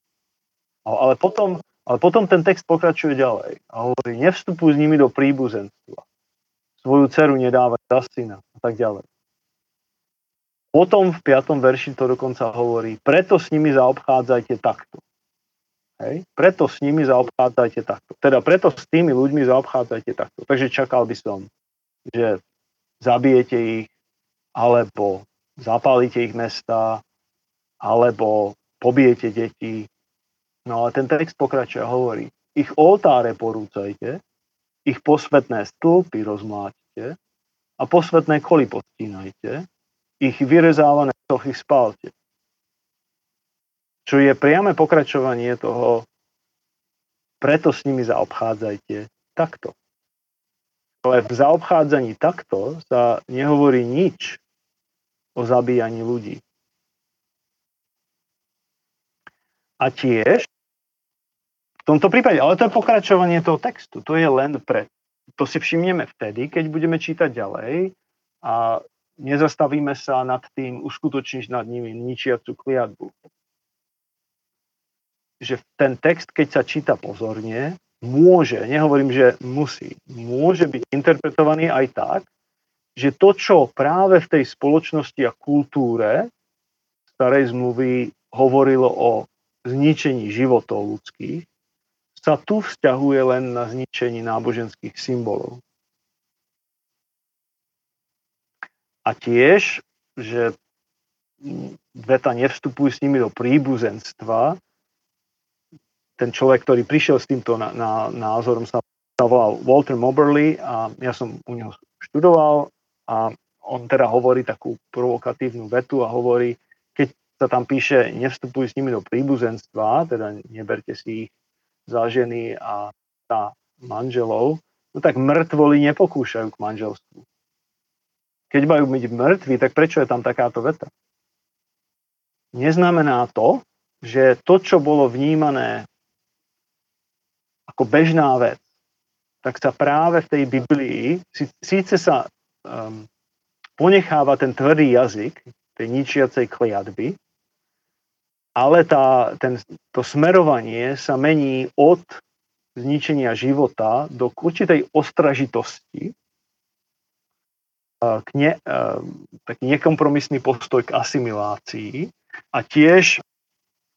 Ale potom, ale potom ten text pokračuje ďalej a hovorí, nevstupuj s nimi do príbuzenstva. Svoju dceru nedávať za syna a tak ďalej. Potom v 5. verši to dokonca hovorí, preto s nimi zaobchádzajte takto. Hej? Preto s nimi zaobchádzajte takto. Teda preto s tými ľuďmi zaobchádzajte takto. Takže čakal by som, že zabijete ich, alebo zapálite ich mesta, alebo pobijete deti. No ale ten text pokračuje a hovorí, ich oltáre porúcajte, ich posvetné stĺpy rozmláťte a posvetné koly postínajte, ich vyrezávané sochy spálte. Čo je priame pokračovanie toho, preto s nimi zaobchádzajte takto. Ale v zaobchádzaní takto sa nehovorí nič o zabíjaní ľudí. A tiež v tomto prípade, ale to je pokračovanie toho textu, to je len pre, to si všimneme vtedy, keď budeme čítať ďalej a nezastavíme sa nad tým uskutočniť nad nimi ničiacu kliatbu. Že ten text, keď sa číta pozorne, môže, nehovorím, že musí, môže byť interpretovaný aj tak, že to, čo práve v tej spoločnosti a kultúre starej zmluvy hovorilo o zničení životov ľudských, sa tu vzťahuje len na zničení náboženských symbolov. A tiež, že veta nevstupuj s nimi do príbuzenstva, ten človek, ktorý prišiel s týmto na, na, názorom, sa, volal Walter Moberly a ja som u neho študoval a on teda hovorí takú provokatívnu vetu a hovorí, keď sa tam píše nevstupuj s nimi do príbuzenstva, teda neberte si ich za ženy a za manželov, no tak mŕtvoli nepokúšajú k manželstvu. Keď majú byť mŕtvi, tak prečo je tam takáto veta? Neznamená to, že to, čo bolo vnímané ako bežná vec, tak sa práve v tej Biblii, síce sa um, ponecháva ten tvrdý jazyk tej ničiacej kliatby, ale tá, ten, to smerovanie sa mení od zničenia života do určitej ostražitosti, k ne, taký nekompromisný postoj k asimilácii a tiež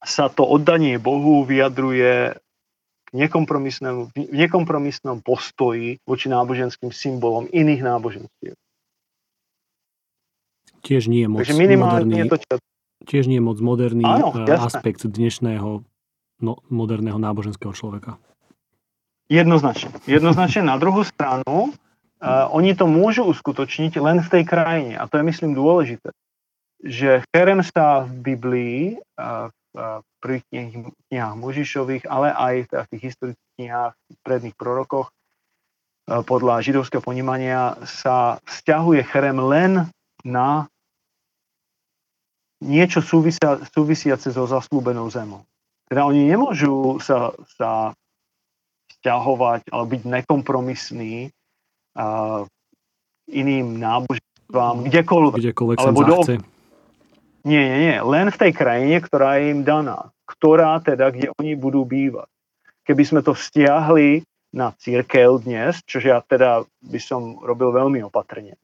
sa to oddanie Bohu vyjadruje k nekompromisnému, v nekompromisnom postoji voči náboženským symbolom iných náboženstiev. Tiež nie je moc Takže moderný, je to, čo... tiež nie je moc moderný Áno, aspekt dnešného no, moderného náboženského človeka. Jednoznačne. Jednoznačne na druhú stranu oni to môžu uskutočniť len v tej krajine. A to je, myslím, dôležité. Že cherem sa v Biblii, pri knihách Možišových, ale aj v tých historických knihách, predných prorokoch, podľa židovského ponímania sa vzťahuje cherem len na niečo súvisia, súvisiace so zaslúbenou zemou. Teda oni nemôžu sa, sa vzťahovať alebo byť nekompromisní iným náboženstvám, kdekoľvek. Kdekoľvek alebo do... zachce. Nie, nie, nie. Len v tej krajine, ktorá je im daná. Ktorá teda, kde oni budú bývať. Keby sme to vzťahli na církev dnes, čo ja teda by som robil veľmi opatrne.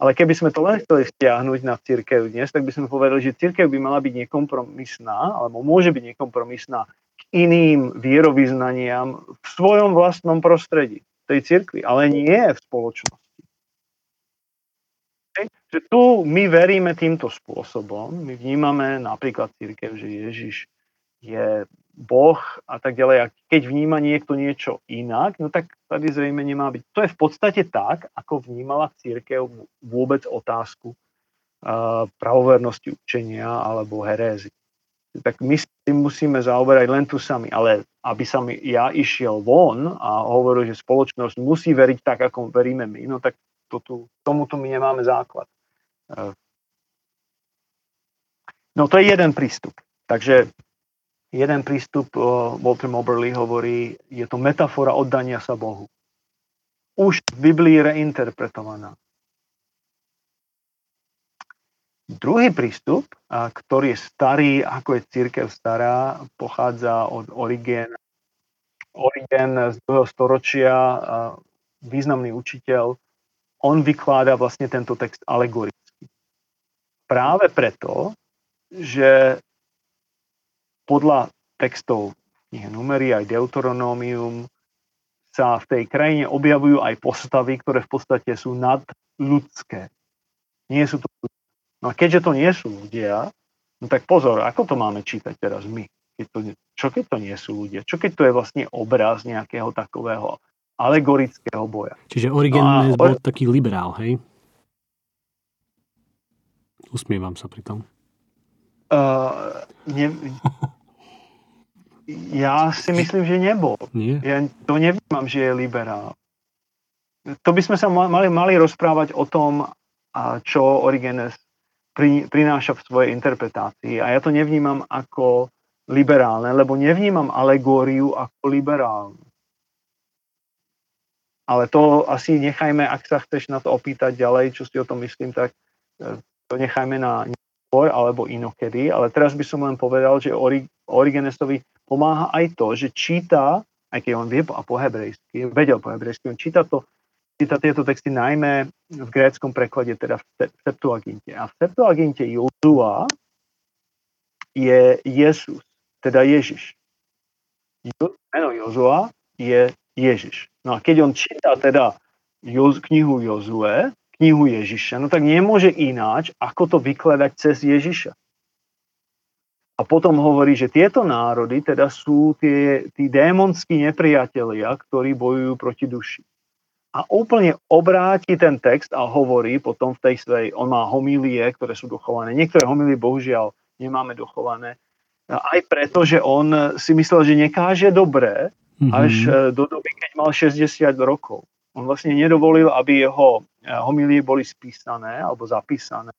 Ale keby sme to len chceli vzťahnuť na církev dnes, tak by sme povedali, že církev by mala byť nekompromisná, alebo môže byť nekompromisná k iným vierovýznaniam v svojom vlastnom prostredí tej cirkvi, ale nie v spoločnosti. Že tu my veríme týmto spôsobom, my vnímame napríklad církev, že Ježiš je Boh a tak ďalej. A keď vníma niekto niečo inak, no tak tady zrejme nemá byť. To je v podstate tak, ako vnímala církev vôbec otázku uh, pravovernosti učenia alebo herézy. Tak my s tým musíme zaoberať len tu sami. Ale aby sa mi ja išiel von a hovoril, že spoločnosť musí veriť tak, ako veríme my, no tak to tu, tomuto my nemáme základ. Uh, no to je jeden prístup. Takže jeden prístup, Walter Moberly hovorí, je to metafora oddania sa Bohu. Už v Biblii reinterpretovaná. Druhý prístup, ktorý je starý, ako je církev stará, pochádza od Origen. Origen z 2. storočia, významný učiteľ, on vykláda vlastne tento text alegoricky. Práve preto, že podľa textov knihe Numery aj Deuteronómium sa v tej krajine objavujú aj postavy, ktoré v podstate sú nadľudské. Nie sú to No a keďže to nie sú ľudia, no tak pozor, ako to máme čítať teraz my? Keď to, čo keď to nie sú ľudia? Čo keď to je vlastne obraz nejakého takového alegorického boja? Čiže Origenes no bol taký liberál, hej? Usmievam sa pri tom. Uh, ne, ja si myslím, že nebol. Nie? Ja to nevnímam, že je liberál. To by sme sa mali, mali rozprávať o tom, čo Origenes pri, prináša v svojej interpretácii. A ja to nevnímam ako liberálne, lebo nevnímam alegóriu ako liberálnu. Ale to asi nechajme, ak sa chceš na to opýtať ďalej, čo si o tom myslím, tak e, to nechajme na neskôr alebo inokedy. Ale teraz by som len povedal, že Origenesovi pomáha aj to, že číta, aj keď on vie po, po hebrejsky, vedel po hebrejsky, on číta, to, číta tieto texty najmä v gréckom preklade, teda v Septuaginte. A v Septuaginte Jozua je Jezus, teda Ježiš. Meno Jozua je Ježiš. No a keď on číta teda knihu Jozue, knihu Ježiša, no tak nemôže ináč, ako to vykladať cez Ježiša. A potom hovorí, že tieto národy teda sú tie, tí démonskí nepriatelia, ktorí bojujú proti duši. A úplne obráti ten text a hovorí potom v tej svojej, on má homílie, ktoré sú dochované. Niektoré homílie bohužiaľ nemáme dochované. Aj preto, že on si myslel, že nekáže dobré, mm-hmm. až e, do doby, keď mal 60 rokov. On vlastne nedovolil, aby jeho e, homílie boli spísané alebo zapísané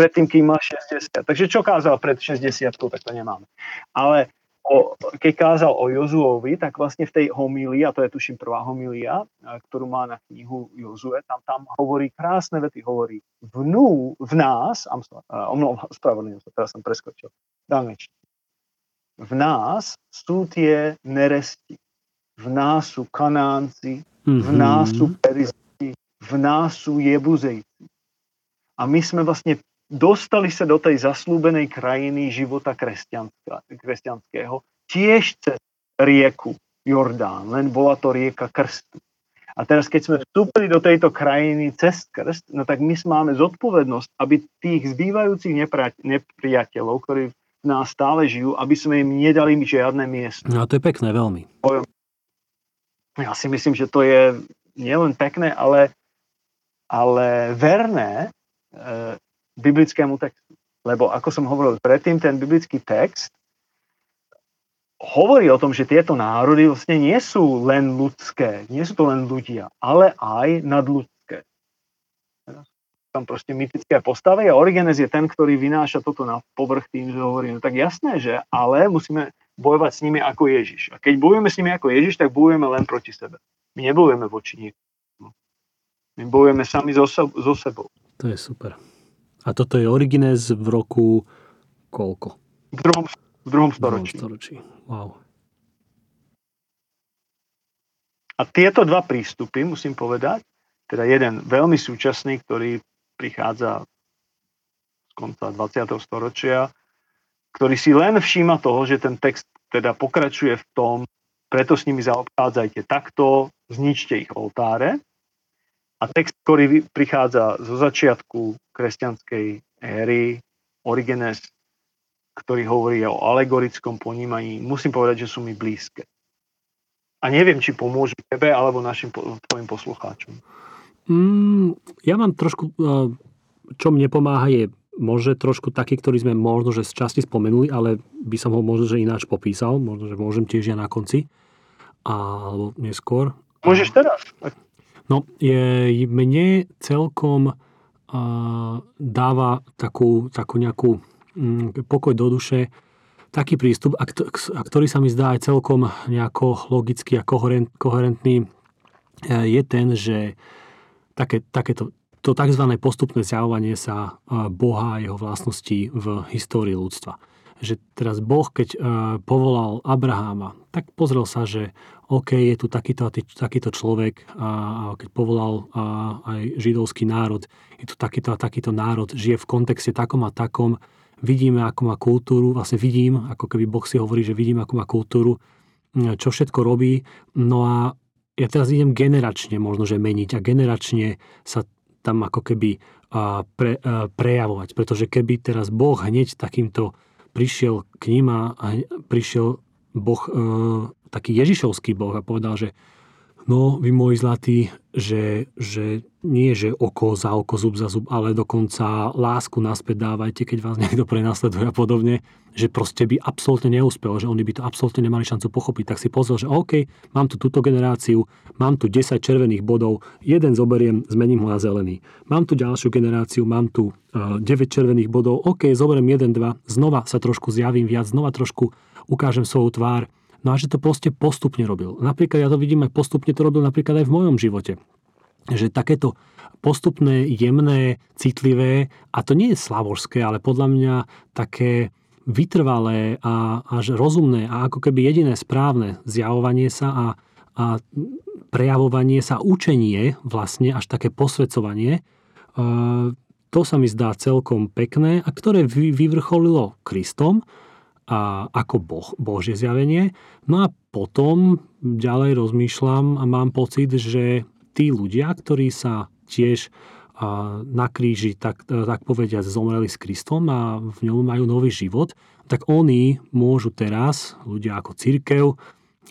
predtým, kým mal 60. Takže čo kázal pred 60, tak to nemáme. Ale o, keď kázal o Jozuovi, tak vlastne v tej homílii, a to je tuším prvá homília, ktorú má na knihu Jozue, tam, tam hovorí krásne vety, hovorí vnú, v nás, spravodlím sa, teraz som preskočil, dáme v nás sú tie neresti, v nás sú kanánci, mm-hmm. v nás sú peristi, v nás sú jebuzejci. A my sme vlastne dostali sa do tej zaslúbenej krajiny života kresťanského tiež cez rieku Jordán, len bola to rieka krstu. A teraz, keď sme vstúpili do tejto krajiny cez krst, no tak my máme zodpovednosť, aby tých zbývajúcich nepriateľov, ktorí v nás stále žijú, aby sme im nedali žiadne miesto. No to je pekné veľmi. Ja si myslím, že to je nielen pekné, ale, ale verné e, biblickému textu. Lebo ako som hovoril predtým, ten biblický text hovorí o tom, že tieto národy vlastne nie sú len ľudské, nie sú to len ľudia, ale aj nadľudské. Tam proste mytické postavy a Origenes je ten, ktorý vynáša toto na povrch tým, že hovorí, no tak jasné, že ale musíme bojovať s nimi ako Ježiš. A keď bojujeme s nimi ako Ježiš, tak bojujeme len proti sebe. My nebojujeme voči niekomu. My bojujeme sami so, so sebou. To je super. A toto je Origines v roku koľko? V druhom, v druhom storočí. V druhom storočí. Wow. A tieto dva prístupy, musím povedať, teda jeden veľmi súčasný, ktorý prichádza z konca 20. storočia, ktorý si len všíma toho, že ten text teda pokračuje v tom, preto s nimi zaobchádzajte takto, zničte ich oltáre. A text, ktorý prichádza zo začiatku kresťanskej éry, Origenes, ktorý hovorí o alegorickom ponímaní, musím povedať, že sú mi blízke. A neviem, či pomôžu tebe alebo našim tvojim poslucháčom. Mm, ja mám trošku, čo mne pomáha je možno trošku taký, ktorý sme možno, že z časti spomenuli, ale by som ho možno, že ináč popísal. Možno, že môžem tiež ja na konci. Alebo neskôr. Môžeš teraz. No, je, mne celkom dáva takú, takú nejakú um, pokoj do duše, taký prístup, a, ktorý sa mi zdá aj celkom nejako logický a koherent, koherentný, e, je ten, že také, takéto to tzv. postupné zjavovanie sa e, Boha a jeho vlastností v histórii ľudstva. Že teraz Boh, keď e, povolal Abraháma, tak pozrel sa, že OK, je tu takýto, takýto človek a keď povolal aj židovský národ, je tu takýto a takýto národ, žije v kontexte takom a takom, vidíme, ako má kultúru, vlastne vidím, ako keby Boh si hovorí, že vidím, ako má kultúru, čo všetko robí. No a ja teraz idem generačne možno, že meniť a generačne sa tam ako keby pre, prejavovať. Pretože keby teraz Boh hneď takýmto prišiel k ním a prišiel Boh, e, taký Ježišovský Boh a povedal, že No, vy moji zlatí, že, že nie, že oko za oko, zub za zub, ale dokonca lásku naspäť dávajte, keď vás niekto prenasleduje a podobne, že proste by absolútne neúspel, že oni by to absolútne nemali šancu pochopiť. Tak si pozrel, že OK, mám tu túto generáciu, mám tu 10 červených bodov, jeden zoberiem, zmením ho na zelený. Mám tu ďalšiu generáciu, mám tu uh, eh, 9 červených bodov, OK, zoberiem 1, 2, znova sa trošku zjavím viac, znova trošku ukážem svoju tvár, No a že to proste postupne robil. Napríklad ja to vidím aj postupne to robil napríklad aj v mojom živote. Že takéto postupné, jemné, citlivé, a to nie je slavožské, ale podľa mňa také vytrvalé a až rozumné a ako keby jediné správne zjavovanie sa a, a prejavovanie sa, učenie vlastne, až také posvedcovanie, to sa mi zdá celkom pekné a ktoré vyvrcholilo Kristom a ako boh, Božie zjavenie. No a potom ďalej rozmýšľam a mám pocit, že tí ľudia, ktorí sa tiež na kríži, tak, tak povediať, zomreli s Kristom a v ňom majú nový život, tak oni môžu teraz, ľudia ako církev,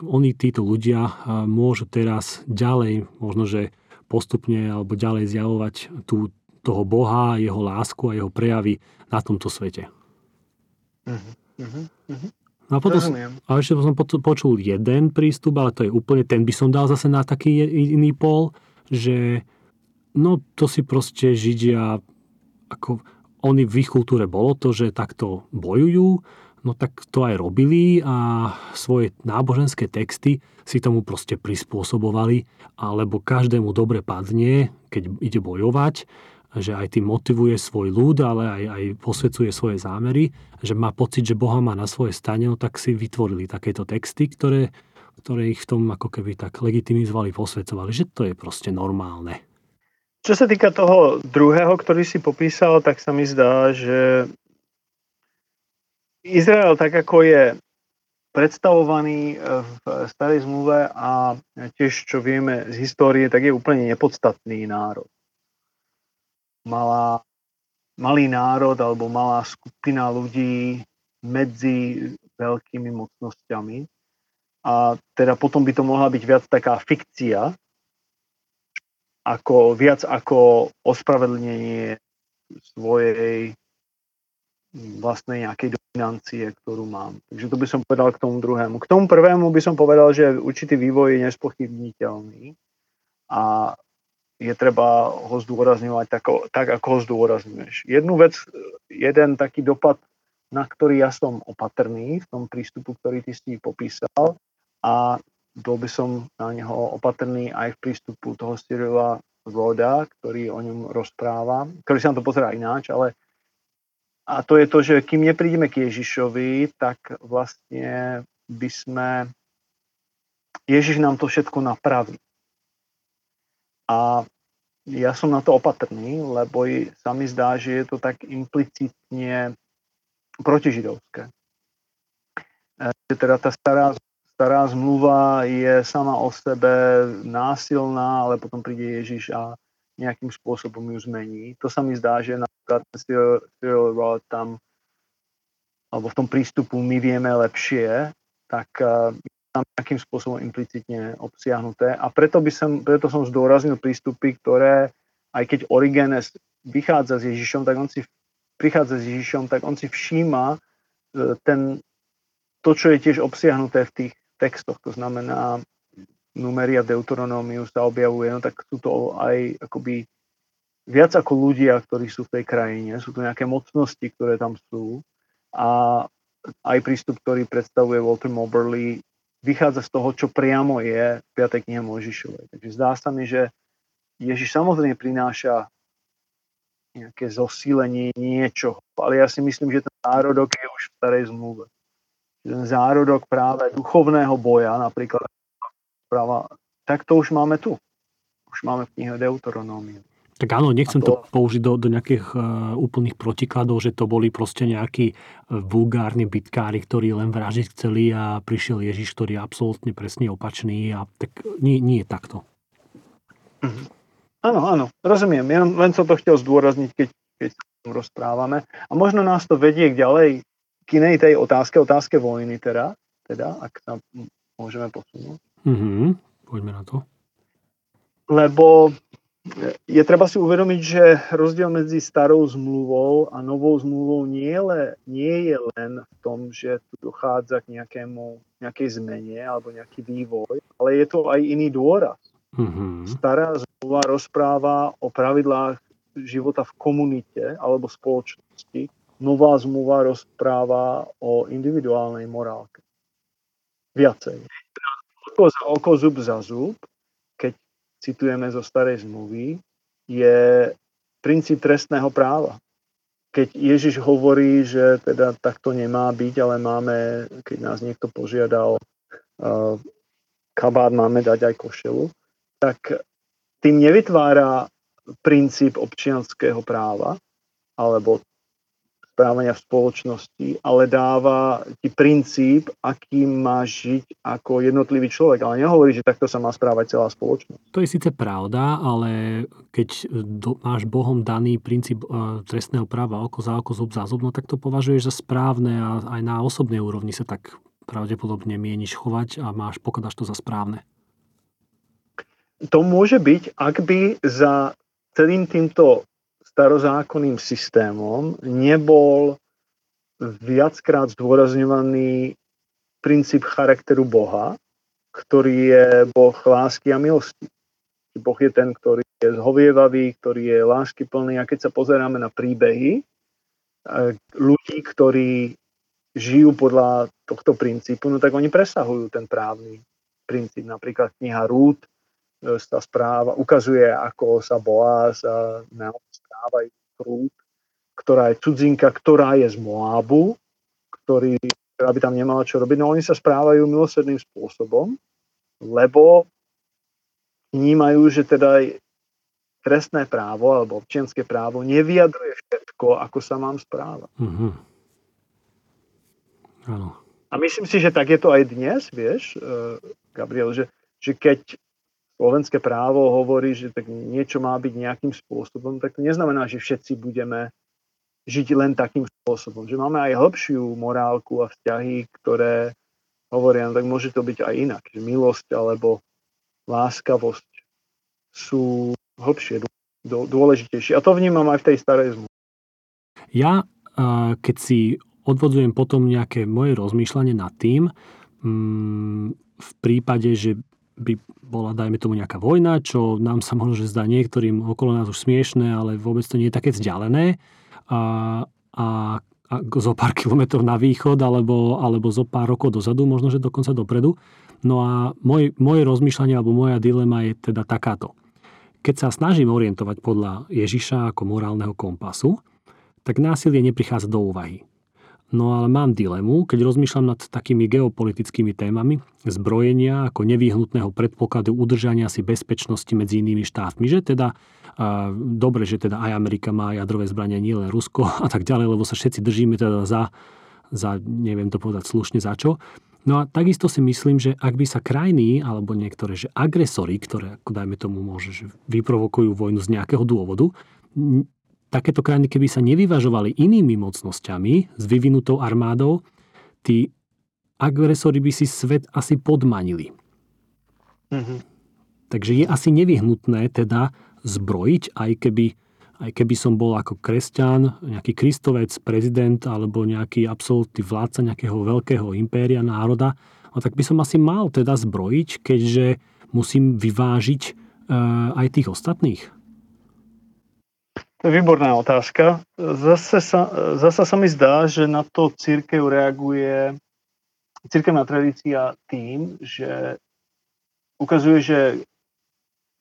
oni, títo ľudia, môžu teraz ďalej, možno že postupne alebo ďalej zjavovať tú, toho Boha, jeho lásku a jeho prejavy na tomto svete. Mm-hmm. Uh-huh, No a potom, a ešte som počul jeden prístup, ale to je úplne, ten by som dal zase na taký iný pol, že no to si proste Židia, ako oni v ich kultúre bolo to, že takto bojujú, no tak to aj robili a svoje náboženské texty si tomu proste prispôsobovali, alebo každému dobre padne, keď ide bojovať že aj tým motivuje svoj ľud, ale aj, aj posvedcuje svoje zámery, že má pocit, že Boha má na svoje stane, no tak si vytvorili takéto texty, ktoré, ktoré ich v tom ako keby tak legitimizovali, posvedcovali, že to je proste normálne. Čo sa týka toho druhého, ktorý si popísal, tak sa mi zdá, že Izrael tak ako je predstavovaný v starej zmluve a tiež čo vieme z histórie, tak je úplne nepodstatný národ malá, malý národ alebo malá skupina ľudí medzi veľkými mocnosťami. A teda potom by to mohla byť viac taká fikcia, ako, viac ako ospravedlnenie svojej vlastnej nejakej dominancie, ktorú mám. Takže to by som povedal k tomu druhému. K tomu prvému by som povedal, že určitý vývoj je nespochybniteľný a je treba ho zdôrazňovať tak, tak ako ho zdôrazňuješ. Jednu vec, jeden taký dopad, na ktorý ja som opatrný v tom prístupu, ktorý ty si popísal a bol by som na neho opatrný aj v prístupu toho Cyrila Roda, ktorý o ňom rozpráva, ktorý sa na to pozerá ináč, ale a to je to, že kým neprídeme k Ježišovi, tak vlastne by sme Ježiš nám to všetko napraví. A ja som na to opatrný, lebo sa mi zdá, že je to tak implicitne protižidovské. E, teda tá stará, stará zmluva je sama o sebe násilná, ale potom príde Ježiš a nejakým spôsobom ju zmení. To sa mi zdá, že napríklad Cyril Roth tam alebo v tom prístupu my vieme lepšie, tak uh, tam nejakým spôsobom implicitne obsiahnuté. A preto, by som, preto som zdôraznil prístupy, ktoré, aj keď Origenes vychádza s Ježišom, tak on si prichádza s Ježišom, tak on si všíma e, ten, to, čo je tiež obsiahnuté v tých textoch. To znamená, numeria Deuteronómiu sa objavuje, no tak sú to aj akoby viac ako ľudia, ktorí sú v tej krajine. Sú to nejaké mocnosti, ktoré tam sú. A aj prístup, ktorý predstavuje Walter Moberly, vychádza z toho, čo priamo je v 5. knihe Mojžišovej. Takže zdá sa mi, že Ježiš samozrejme prináša nejaké zosílenie niečoho, ale ja si myslím, že ten zárodok je už v starej zmluve. Ten zárodok práve duchovného boja, napríklad práva, tak to už máme tu. Už máme v knihe Deuteronómiu. Tak áno, nechcem to... to použiť do, do nejakých uh, úplných protikladov, že to boli proste nejakí uh, vulgárni bitkári, ktorí len vražiť chceli a prišiel Ježiš, ktorý je absolútne presne opačný a tak nie, nie je takto. Mm-hmm. Áno, áno, rozumiem. Ja len som to chcel zdôrazniť, keď, keď rozprávame. A možno nás to vedie k ďalej k inej tej otázke, otázke vojny teda, teda ak sa môžeme posunúť. Mm-hmm. Poďme na to. Lebo je treba si uvedomiť, že rozdiel medzi starou zmluvou a novou zmluvou nie je, le, nie je len v tom, že tu dochádza k nejakému, nejakej zmene alebo nejaký vývoj, ale je to aj iný dôraz. Mm-hmm. Stará zmluva rozpráva o pravidlách života v komunite alebo spoločnosti. Nová zmluva rozpráva o individuálnej morálke. Viacej. Oko za oko, zub za zub citujeme zo starej zmluvy, je princíp trestného práva. Keď Ježiš hovorí, že teda takto nemá byť, ale máme, keď nás niekto požiadal uh, kabát, máme dať aj košelu, tak tým nevytvára princíp občianského práva alebo správania v spoločnosti, ale dáva ti princíp, akým máš žiť ako jednotlivý človek. Ale nehovorí, že takto sa má správať celá spoločnosť. To je síce pravda, ale keď do, máš Bohom daný princíp e, trestného práva oko za oko, zub za zub, no tak to považuješ za správne a aj na osobnej úrovni sa tak pravdepodobne mieniš chovať a máš, pokladáš to za správne. To môže byť, ak by za celým týmto starozákonným systémom nebol viackrát zdôrazňovaný princíp charakteru Boha, ktorý je Boh lásky a milosti. Boh je ten, ktorý je zhovievavý, ktorý je lásky plný. A keď sa pozeráme na príbehy ľudí, ktorí žijú podľa tohto princípu, no tak oni presahujú ten právny princíp. Napríklad kniha Rút, tá správa ukazuje, ako sa Boaz a správajú prúd, ktorá je cudzinka, ktorá je z Moábu, ktorý, ktorá by tam nemala čo robiť. No oni sa správajú milosrdným spôsobom, lebo vnímajú, že teda trestné právo alebo občianské právo nevyjadruje všetko, ako sa mám správať. Mm-hmm. Áno. A myslím si, že tak je to aj dnes, vieš, eh, Gabriel, že, že keď slovenské právo hovorí, že tak niečo má byť nejakým spôsobom, tak to neznamená, že všetci budeme žiť len takým spôsobom. Že máme aj hĺbšiu morálku a vzťahy, ktoré hovoria, no tak môže to byť aj inak. Že milosť alebo láskavosť sú hĺbšie, dôležitejšie. A to vnímam aj v tej starej zmluve. Ja, keď si odvodzujem potom nejaké moje rozmýšľanie nad tým, mm, v prípade, že by bola, dajme tomu, nejaká vojna, čo nám sa možno, že zdá niektorým okolo nás už smiešné, ale vôbec to nie je také vzdialené. A, a, a zo pár kilometrov na východ, alebo, alebo zo pár rokov dozadu, možno, že dokonca dopredu. No a môj, moje rozmýšľanie, alebo moja dilema je teda takáto. Keď sa snažím orientovať podľa Ježiša ako morálneho kompasu, tak násilie neprichádza do úvahy. No ale mám dilemu, keď rozmýšľam nad takými geopolitickými témami, zbrojenia ako nevyhnutného predpokladu udržania si bezpečnosti medzi inými štátmi, že teda a, dobre, že teda aj Amerika má jadrové zbrania, nielen Rusko a tak ďalej, lebo sa všetci držíme teda za, za neviem to povedať slušne za čo. No a takisto si myslím, že ak by sa krajiny alebo niektoré že agresory, ktoré ako dajme tomu môže, že vyprovokujú vojnu z nejakého dôvodu, takéto krajiny, keby sa nevyvažovali inými mocnosťami s vyvinutou armádou, tí agresori by si svet asi podmanili. Mm-hmm. Takže je asi nevyhnutné teda zbrojiť, aj keby, aj keby som bol ako kresťan, nejaký kristovec, prezident alebo nejaký absolútny vládca nejakého veľkého impéria, národa, no tak by som asi mal teda zbrojiť, keďže musím vyvážiť e, aj tých ostatných. To je výborná otázka. Zase sa, zase sa mi zdá, že na to církev reaguje, církevná tradícia tým, že ukazuje, že,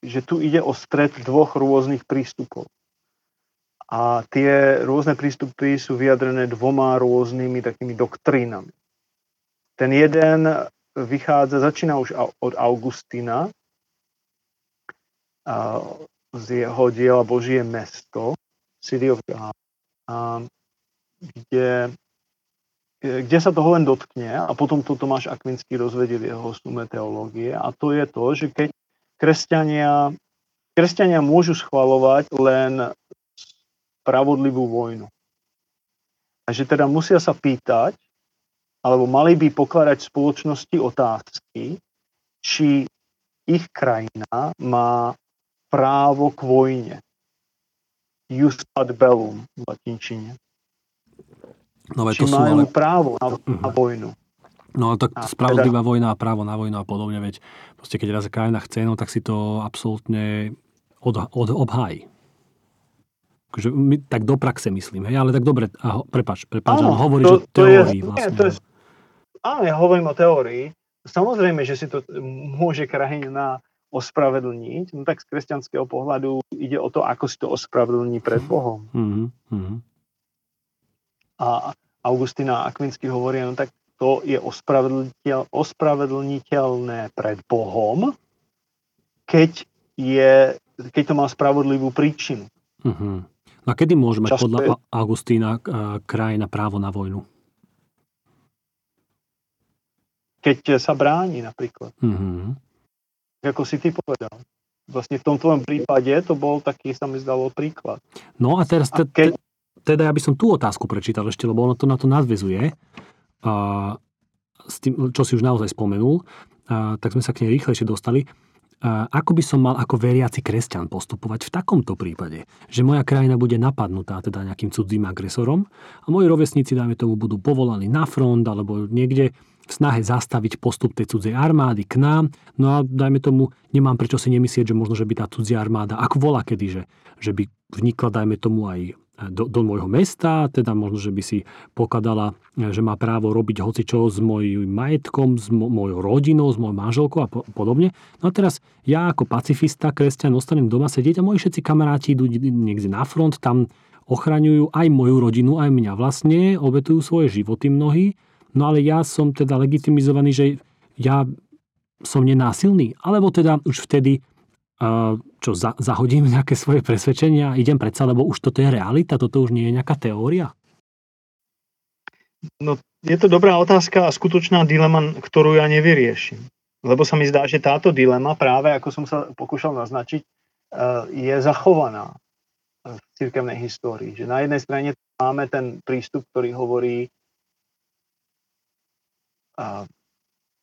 že tu ide o stred dvoch rôznych prístupov. A tie rôzne prístupy sú vyjadrené dvoma rôznymi takými doktrínami. Ten jeden vychádza, začína už od Augustina, z jeho diela Božie mesto, City of God, a kde, kde sa toho len dotkne a potom to Tomáš Akvinský rozvedie v jeho sume teológie a to je to, že keď kresťania, kresťania môžu schvalovať len spravodlivú vojnu. A že teda musia sa pýtať, alebo mali by pokladať spoločnosti otázky, či ich krajina má právo k vojne. Jus ad bellum v latinčine. No, Či to majú ale... právo na, uh-huh. na vojnu. No tak a spravodlivá teda... vojna a právo na vojnu a podobne, veď proste keď raz krajina chce, no tak si to absolútne od, od, obhájí. Takže my, tak do praxe myslím, hej, ale tak dobre, a ho, prepač, prepač, áno, hovorí, to, že teórii vlastne. Nie, to je, áno, ja hovorím o teórii. Samozrejme, že si to môže krajina ospravedlniť, no tak z kresťanského pohľadu ide o to, ako si to ospravedlní pred Bohom. Mm-hmm. A Augustina Akvinsky hovorí, no tak to je ospravedlniteľ, ospravedlniteľné pred Bohom, keď, je, keď to má spravodlivú príčinu. Mm-hmm. A kedy môže mať podľa je... Augustína krajina právo na vojnu? Keď sa bráni napríklad. Mm-hmm ako si ty povedal. Vlastne v tom tvojom prípade to bol taký, sa mi zdalo, príklad. No a teraz, a keď... teda ja by som tú otázku prečítal ešte, lebo ono to na to nadvezuje. A, s tým, čo si už naozaj spomenul, a, tak sme sa k nej rýchlejšie dostali. Ako by som mal ako veriaci kresťan postupovať v takomto prípade? Že moja krajina bude napadnutá teda nejakým cudzím agresorom a moji rovesníci, dajme tomu, budú povolaní na front alebo niekde v snahe zastaviť postup tej cudzej armády k nám. No a dajme tomu, nemám prečo si nemyslieť, že možno, že by tá cudzia armáda, ak volá kedy, že, že by vnikla, dajme tomu aj do, do môjho mesta, teda možno, že by si pokladala, že má právo robiť hocičo s mojim majetkom, s mo- mojou rodinou, s mojou manželkou a po- podobne. No a teraz ja ako pacifista, kresťan, ostanem doma sedieť a moji všetci kamaráti idú niekde na front, tam ochraňujú aj moju rodinu, aj mňa vlastne, obetujú svoje životy mnohí No ale ja som teda legitimizovaný, že ja som nenásilný. Alebo teda už vtedy čo, za, zahodím nejaké svoje presvedčenia a idem predsa, lebo už toto je realita, toto už nie je nejaká teória? No, je to dobrá otázka a skutočná dilema, ktorú ja nevyrieším. Lebo sa mi zdá, že táto dilema, práve ako som sa pokúšal naznačiť, je zachovaná v cirkevnej histórii. Že na jednej strane máme ten prístup, ktorý hovorí,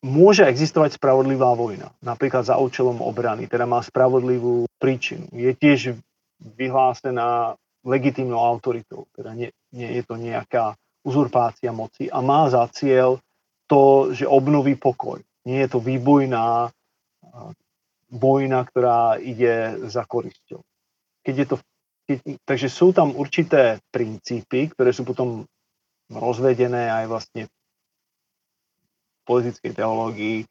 môže existovať spravodlivá vojna, napríklad za účelom obrany, teda má spravodlivú príčinu. Je tiež vyhlásená legitímnou autoritou, teda nie, nie je to nejaká uzurpácia moci a má za cieľ to, že obnoví pokoj. Nie je to výbojná vojna, ktorá ide za korisťou. Keď je to, keď, takže sú tam určité princípy, ktoré sú potom rozvedené aj vlastne politickej teológii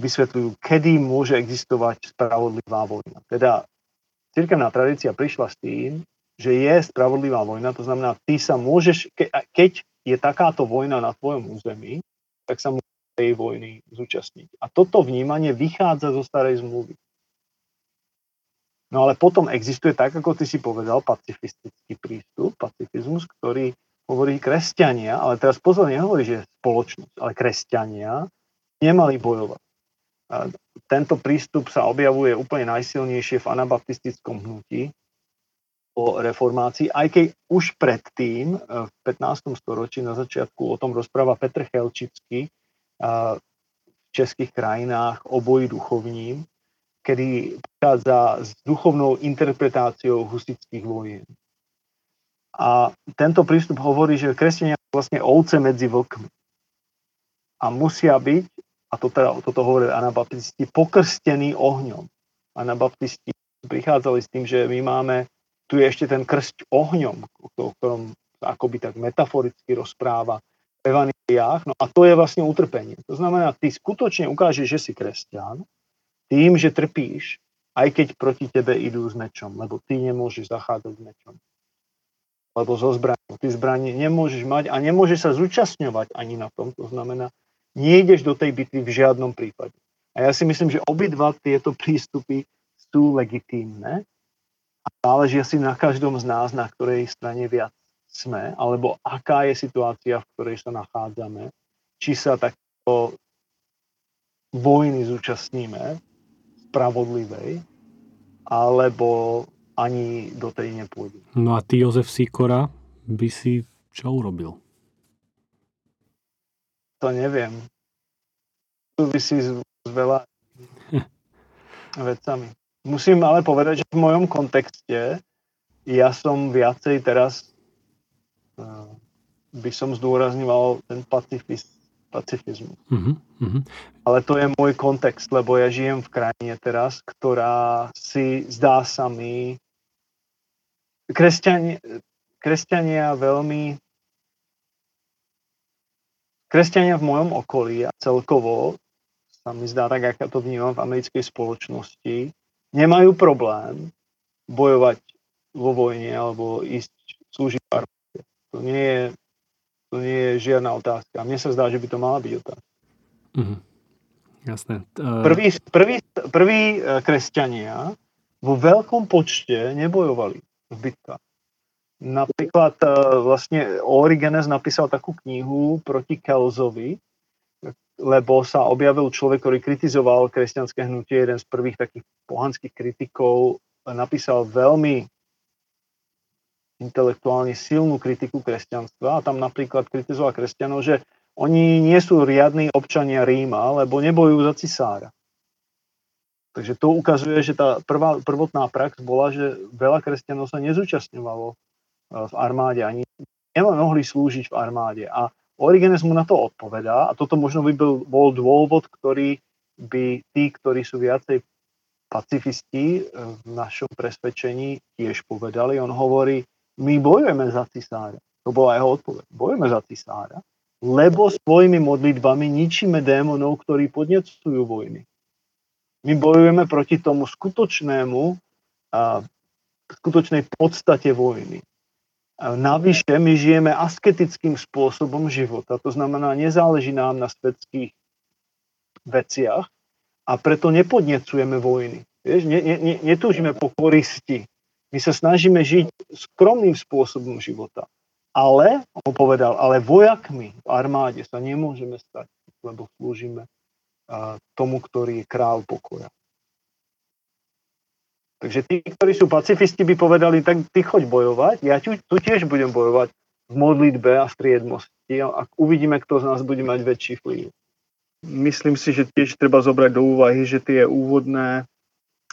vysvetľujú, kedy môže existovať spravodlivá vojna. Teda cirkevná tradícia prišla s tým, že je spravodlivá vojna, to znamená, ty sa môžeš, ke, keď je takáto vojna na tvojom území, tak sa môžeš tej vojny zúčastniť. A toto vnímanie vychádza zo starej zmluvy. No ale potom existuje tak, ako ty si povedal, pacifistický prístup, pacifizmus, ktorý hovorí kresťania, ale teraz pozor, nehovorí, že spoločnosť, ale kresťania nemali bojovať. Tento prístup sa objavuje úplne najsilnejšie v anabaptistickom hnutí, po reformácii, aj keď už predtým, e, v 15. storočí na začiatku o tom rozpráva Petr Chelčický e, v českých krajinách o boji duchovním, kedy prichádza s duchovnou interpretáciou husických vojen. A tento prístup hovorí, že kresťania sú vlastne ovce medzi vlkmi. A musia byť, a to teda, toto hovorili anabaptisti, pokrstení ohňom. Anabaptisti prichádzali s tým, že my máme, tu je ešte ten krst ohňom, o ktorom akoby tak metaforicky rozpráva v evaniliách. No a to je vlastne utrpenie. To znamená, ty skutočne ukážeš, že si kresťan, tým, že trpíš, aj keď proti tebe idú s mečom, lebo ty nemôžeš zachádzať s mečom. Lebo zo zbraní. Ty zbraní nemôžeš mať a nemôžeš sa zúčastňovať ani na tom. To znamená, nejdeš do tej bitvy v žiadnom prípade. A ja si myslím, že obidva tieto prístupy sú legitímne a záleží asi na každom z nás, na ktorej strane viac sme, alebo aká je situácia, v ktorej sa nachádzame, či sa takto vojny zúčastníme, spravodlivej, alebo ani do tej nepôjde. No a ty, Jozef Sikora, by si čo urobil? To neviem. Súvisí s, s veľa vecami. Musím ale povedať, že v mojom kontexte ja som viacej teraz uh, by som zdôrazňoval ten pacifist, pacifizmus. Uh-huh, uh-huh. Ale to je môj kontext, lebo ja žijem v krajine teraz, ktorá si zdá sa mi kresťania, kresťania veľmi kresťania v mojom okolí a celkovo sa mi zdá tak, ako to vnímam v americkej spoločnosti, nemajú problém bojovať vo vojne alebo ísť slúžiť armáde. To nie je, to nie je žiadna otázka. Mne sa zdá, že by to mala byť otázka. Mm-hmm. Jasné. Uh... Prví, prví, prví e, kresťania vo veľkom počte nebojovali bitkách. Napríklad e, vlastne Origenes napísal takú knihu proti Kelzovi, lebo sa objavil človek, ktorý kritizoval kresťanské hnutie, jeden z prvých takých pohanských kritikov, napísal veľmi intelektuálne silnú kritiku kresťanstva a tam napríklad kritizoval kresťanov, že oni nie sú riadni občania Ríma, lebo nebojujú za cisára. Takže to ukazuje, že tá prvá, prvotná prax bola, že veľa kresťanov sa nezúčastňovalo v armáde, ani nemohli slúžiť v armáde. A Origenes mu na to odpovedá a toto možno by bol, bol dôvod, ktorý by tí, ktorí sú viacej pacifisti eh, v našom presvedčení tiež povedali. On hovorí, my bojujeme za cisára. To bola jeho odpoveď. Bojujeme za cisára, lebo svojimi modlitbami ničíme démonov, ktorí podnecujú vojny. My bojujeme proti tomu skutočnému, a, skutočnej podstate vojny. Navyše my žijeme asketickým spôsobom života, to znamená, nezáleží nám na svetských veciach a preto nepodnecujeme vojny. Vieš, ne, ne, netúžime po koristi. My sa snažíme žiť skromným spôsobom života. Ale, on povedal, ale vojakmi v armáde sa nemôžeme stať, lebo slúžime tomu, ktorý je král pokoja. Takže tí, ktorí sú pacifisti, by povedali, tak ty choď bojovať, ja tu, tiež budem bojovať v modlitbe a striedmosti a uvidíme, kto z nás bude mať väčší vplyv. Myslím si, že tiež treba zobrať do úvahy, že tie úvodné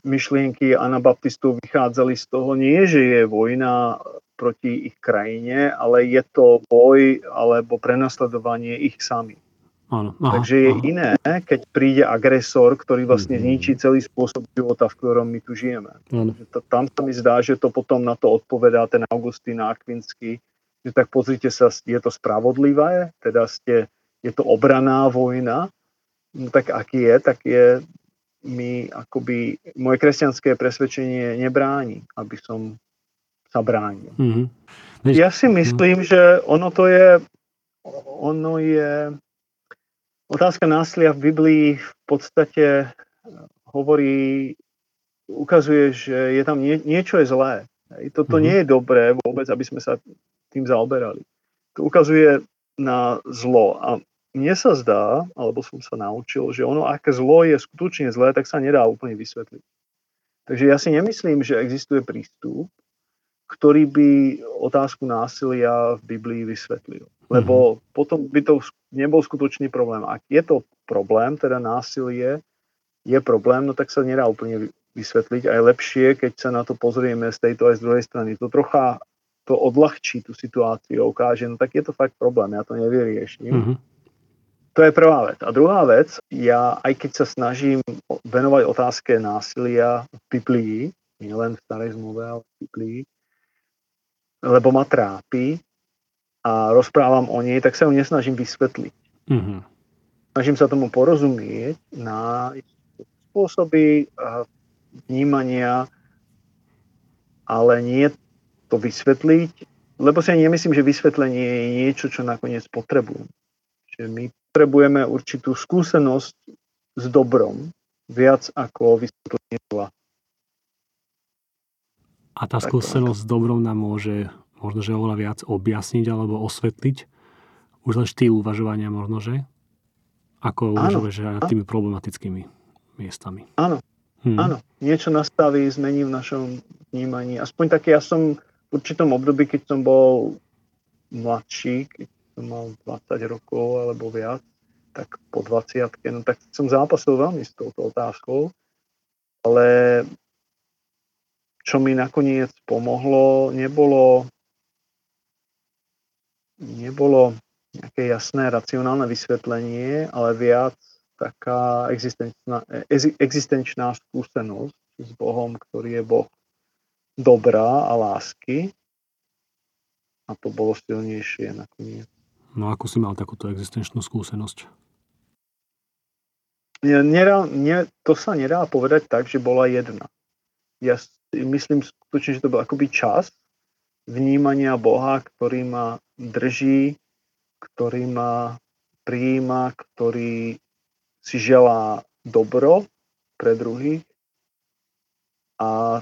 myšlienky anabaptistov vychádzali z toho nie, že je vojna proti ich krajine, ale je to boj alebo prenasledovanie ich samých. Áno, aha, Takže je aha. iné, keď príde agresor, ktorý vlastne mm-hmm. zničí celý spôsob života, v ktorom my tu žijeme. To, tam sa mi zdá, že to potom na to odpovedá ten Augustín Akvinský, že tak pozrite sa, je to spravodlivé, teda ste, je to obraná vojna, no tak aký je, tak je mi akoby, moje kresťanské presvedčenie nebráni, aby som sa bránil. Mm-hmm. Ja si myslím, mm-hmm. že ono to je, ono je Otázka násilia v Biblii v podstate eh, hovorí, ukazuje, že je tam nie, niečo je zlé. Toto mm-hmm. nie je dobré vôbec, aby sme sa tým zaoberali. To ukazuje na zlo. A mne sa zdá, alebo som sa naučil, že ono, aké zlo je skutočne zlé, tak sa nedá úplne vysvetliť. Takže ja si nemyslím, že existuje prístup, ktorý by otázku násilia v Biblii vysvetlil. Lebo mm-hmm. potom by to nebol skutočný problém. Ak je to problém, teda násilie je problém, no tak sa nedá úplne vysvetliť. A je lepšie, keď sa na to pozrieme z tejto aj z druhej strany. To trocha to odľahčí tú situáciu ukáže, no tak je to fakt problém, ja to nevyrieším. Mm-hmm. To je prvá vec. A druhá vec, ja aj keď sa snažím venovať otázke násilia v Biblii, nielen v starej zmluve, ale v Biblii, lebo ma trápi a rozprávam o nej, tak sa ju nesnažím vysvetliť. Mm-hmm. Snažím sa tomu porozumieť na spôsoby vnímania, ale nie to vysvetliť, lebo si nemyslím, že vysvetlenie je niečo, čo nakoniec potrebujem. Čiže my potrebujeme určitú skúsenosť s dobrom, viac ako vysvetlenie zla. A tá tak, skúsenosť tak. s dobrom nám môže možno, že oveľa viac objasniť alebo osvetliť už len štýl uvažovania možno, že? Ako uvažuješ nad tými problematickými miestami. Áno, hmm. áno. Niečo nastaví, zmení v našom vnímaní. Aspoň také, ja som v určitom období, keď som bol mladší, keď som mal 20 rokov alebo viac, tak po 20 no tak som zápasil veľmi s touto otázkou, ale čo mi nakoniec pomohlo, nebolo, nebolo nejaké jasné racionálne vysvetlenie, ale viac taká existenčná, existenčná skúsenosť s Bohom, ktorý je Boh dobrá a lásky. A to bolo silnejšie nakoniec. No ako si mal takúto existenčnú skúsenosť? Nedá, ne, to sa nedá povedať tak, že bola jedna. Ja myslím skutočne, že to bol akoby čas vnímania Boha, ktorý ma drží, ktorý ma prijíma, ktorý si želá dobro pre druhých a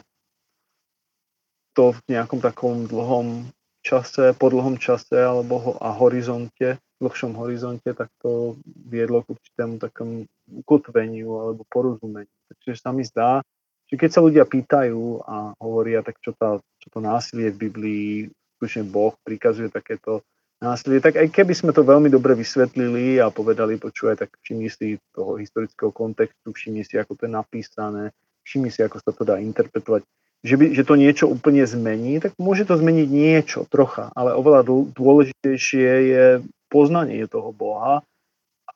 to v nejakom takom dlhom čase, po dlhom čase alebo ho, a horizonte, dlhšom horizonte, tak to viedlo k určitému takom ukotveniu alebo porozumeniu. Takže sa mi zdá, keď sa ľudia pýtajú a hovoria, tak čo, tá, čo to násilie v Biblii, skutočne Boh prikazuje takéto násilie, tak aj keby sme to veľmi dobre vysvetlili a povedali, počúvaj, tak všimni si toho historického kontextu, všimni si, ako to je napísané, všimni si, ako sa to dá interpretovať. Že, by, že to niečo úplne zmení, tak môže to zmeniť niečo trocha, ale oveľa dôležitejšie je poznanie toho Boha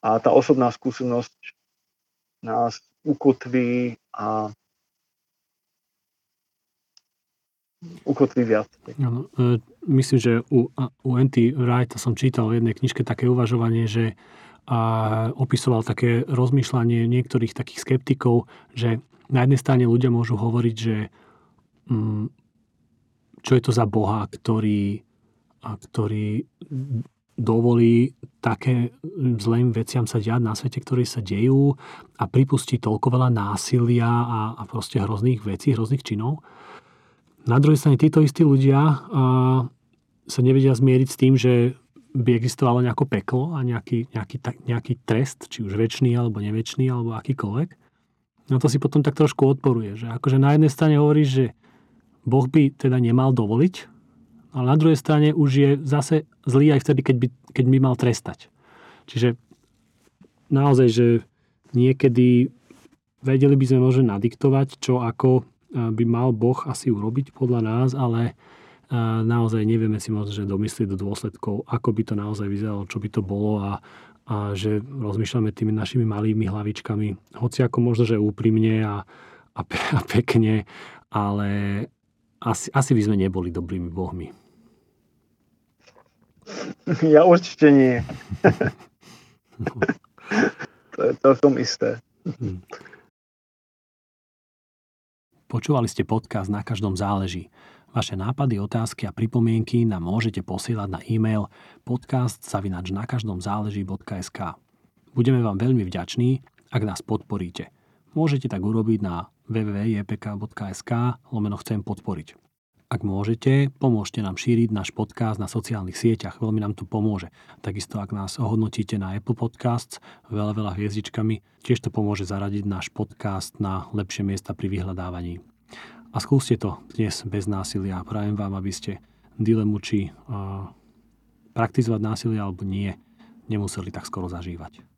a tá osobná skúsenosť nás ukotví a ukotví viac. Ano, e, myslím, že u, u N.T. Wrighta som čítal v jednej knižke také uvažovanie, že a opisoval také rozmýšľanie niektorých takých skeptikov, že na jednej strane ľudia môžu hovoriť, že Mm, čo je to za Boha, ktorý, ktorý dovolí také zlým veciam sa diať na svete, ktoré sa dejú a pripustí toľko veľa násilia a, a proste hrozných vecí, hrozných činov. Na druhej strane títo istí ľudia a, sa nevedia zmieriť s tým, že by existovalo nejaké peklo a nejaký, nejaký, nejaký trest, či už väčší alebo neväčší, alebo akýkoľvek. No to si potom tak trošku odporuje, že akože na jednej strane hovoríš, že Boh by teda nemal dovoliť, ale na druhej strane už je zase zlý aj vtedy, keď by, keď by mal trestať. Čiže naozaj, že niekedy vedeli by sme možno nadiktovať, čo ako by mal Boh asi urobiť podľa nás, ale naozaj nevieme si možno, že domyslieť do dôsledkov, ako by to naozaj vyzeralo, čo by to bolo a, a že rozmýšľame tými našimi malými hlavičkami, hoci ako možno, že úprimne a, a, pe, a pekne, ale, asi, asi by sme neboli dobrými bohmi. Ja určite nie. to je celkom isté. Hm. Počúvali ste podcast Na každom záleží. Vaše nápady, otázky a pripomienky nám môžete posielať na e-mail podcast.nakaždomzáleží.sk Budeme vám veľmi vďační, ak nás podporíte. Môžete tak urobiť na www.jpk.sk lomeno chcem podporiť. Ak môžete, pomôžte nám šíriť náš podcast na sociálnych sieťach, veľmi nám to pomôže. Takisto ak nás ohodnotíte na Apple Podcasts veľa, veľa hviezdičkami, tiež to pomôže zaradiť náš podcast na lepšie miesta pri vyhľadávaní. a skúste to dnes bez násilia. Prajem vám, aby ste dilemu, či uh, praktizovať násilie alebo nie, nemuseli tak skoro zažívať.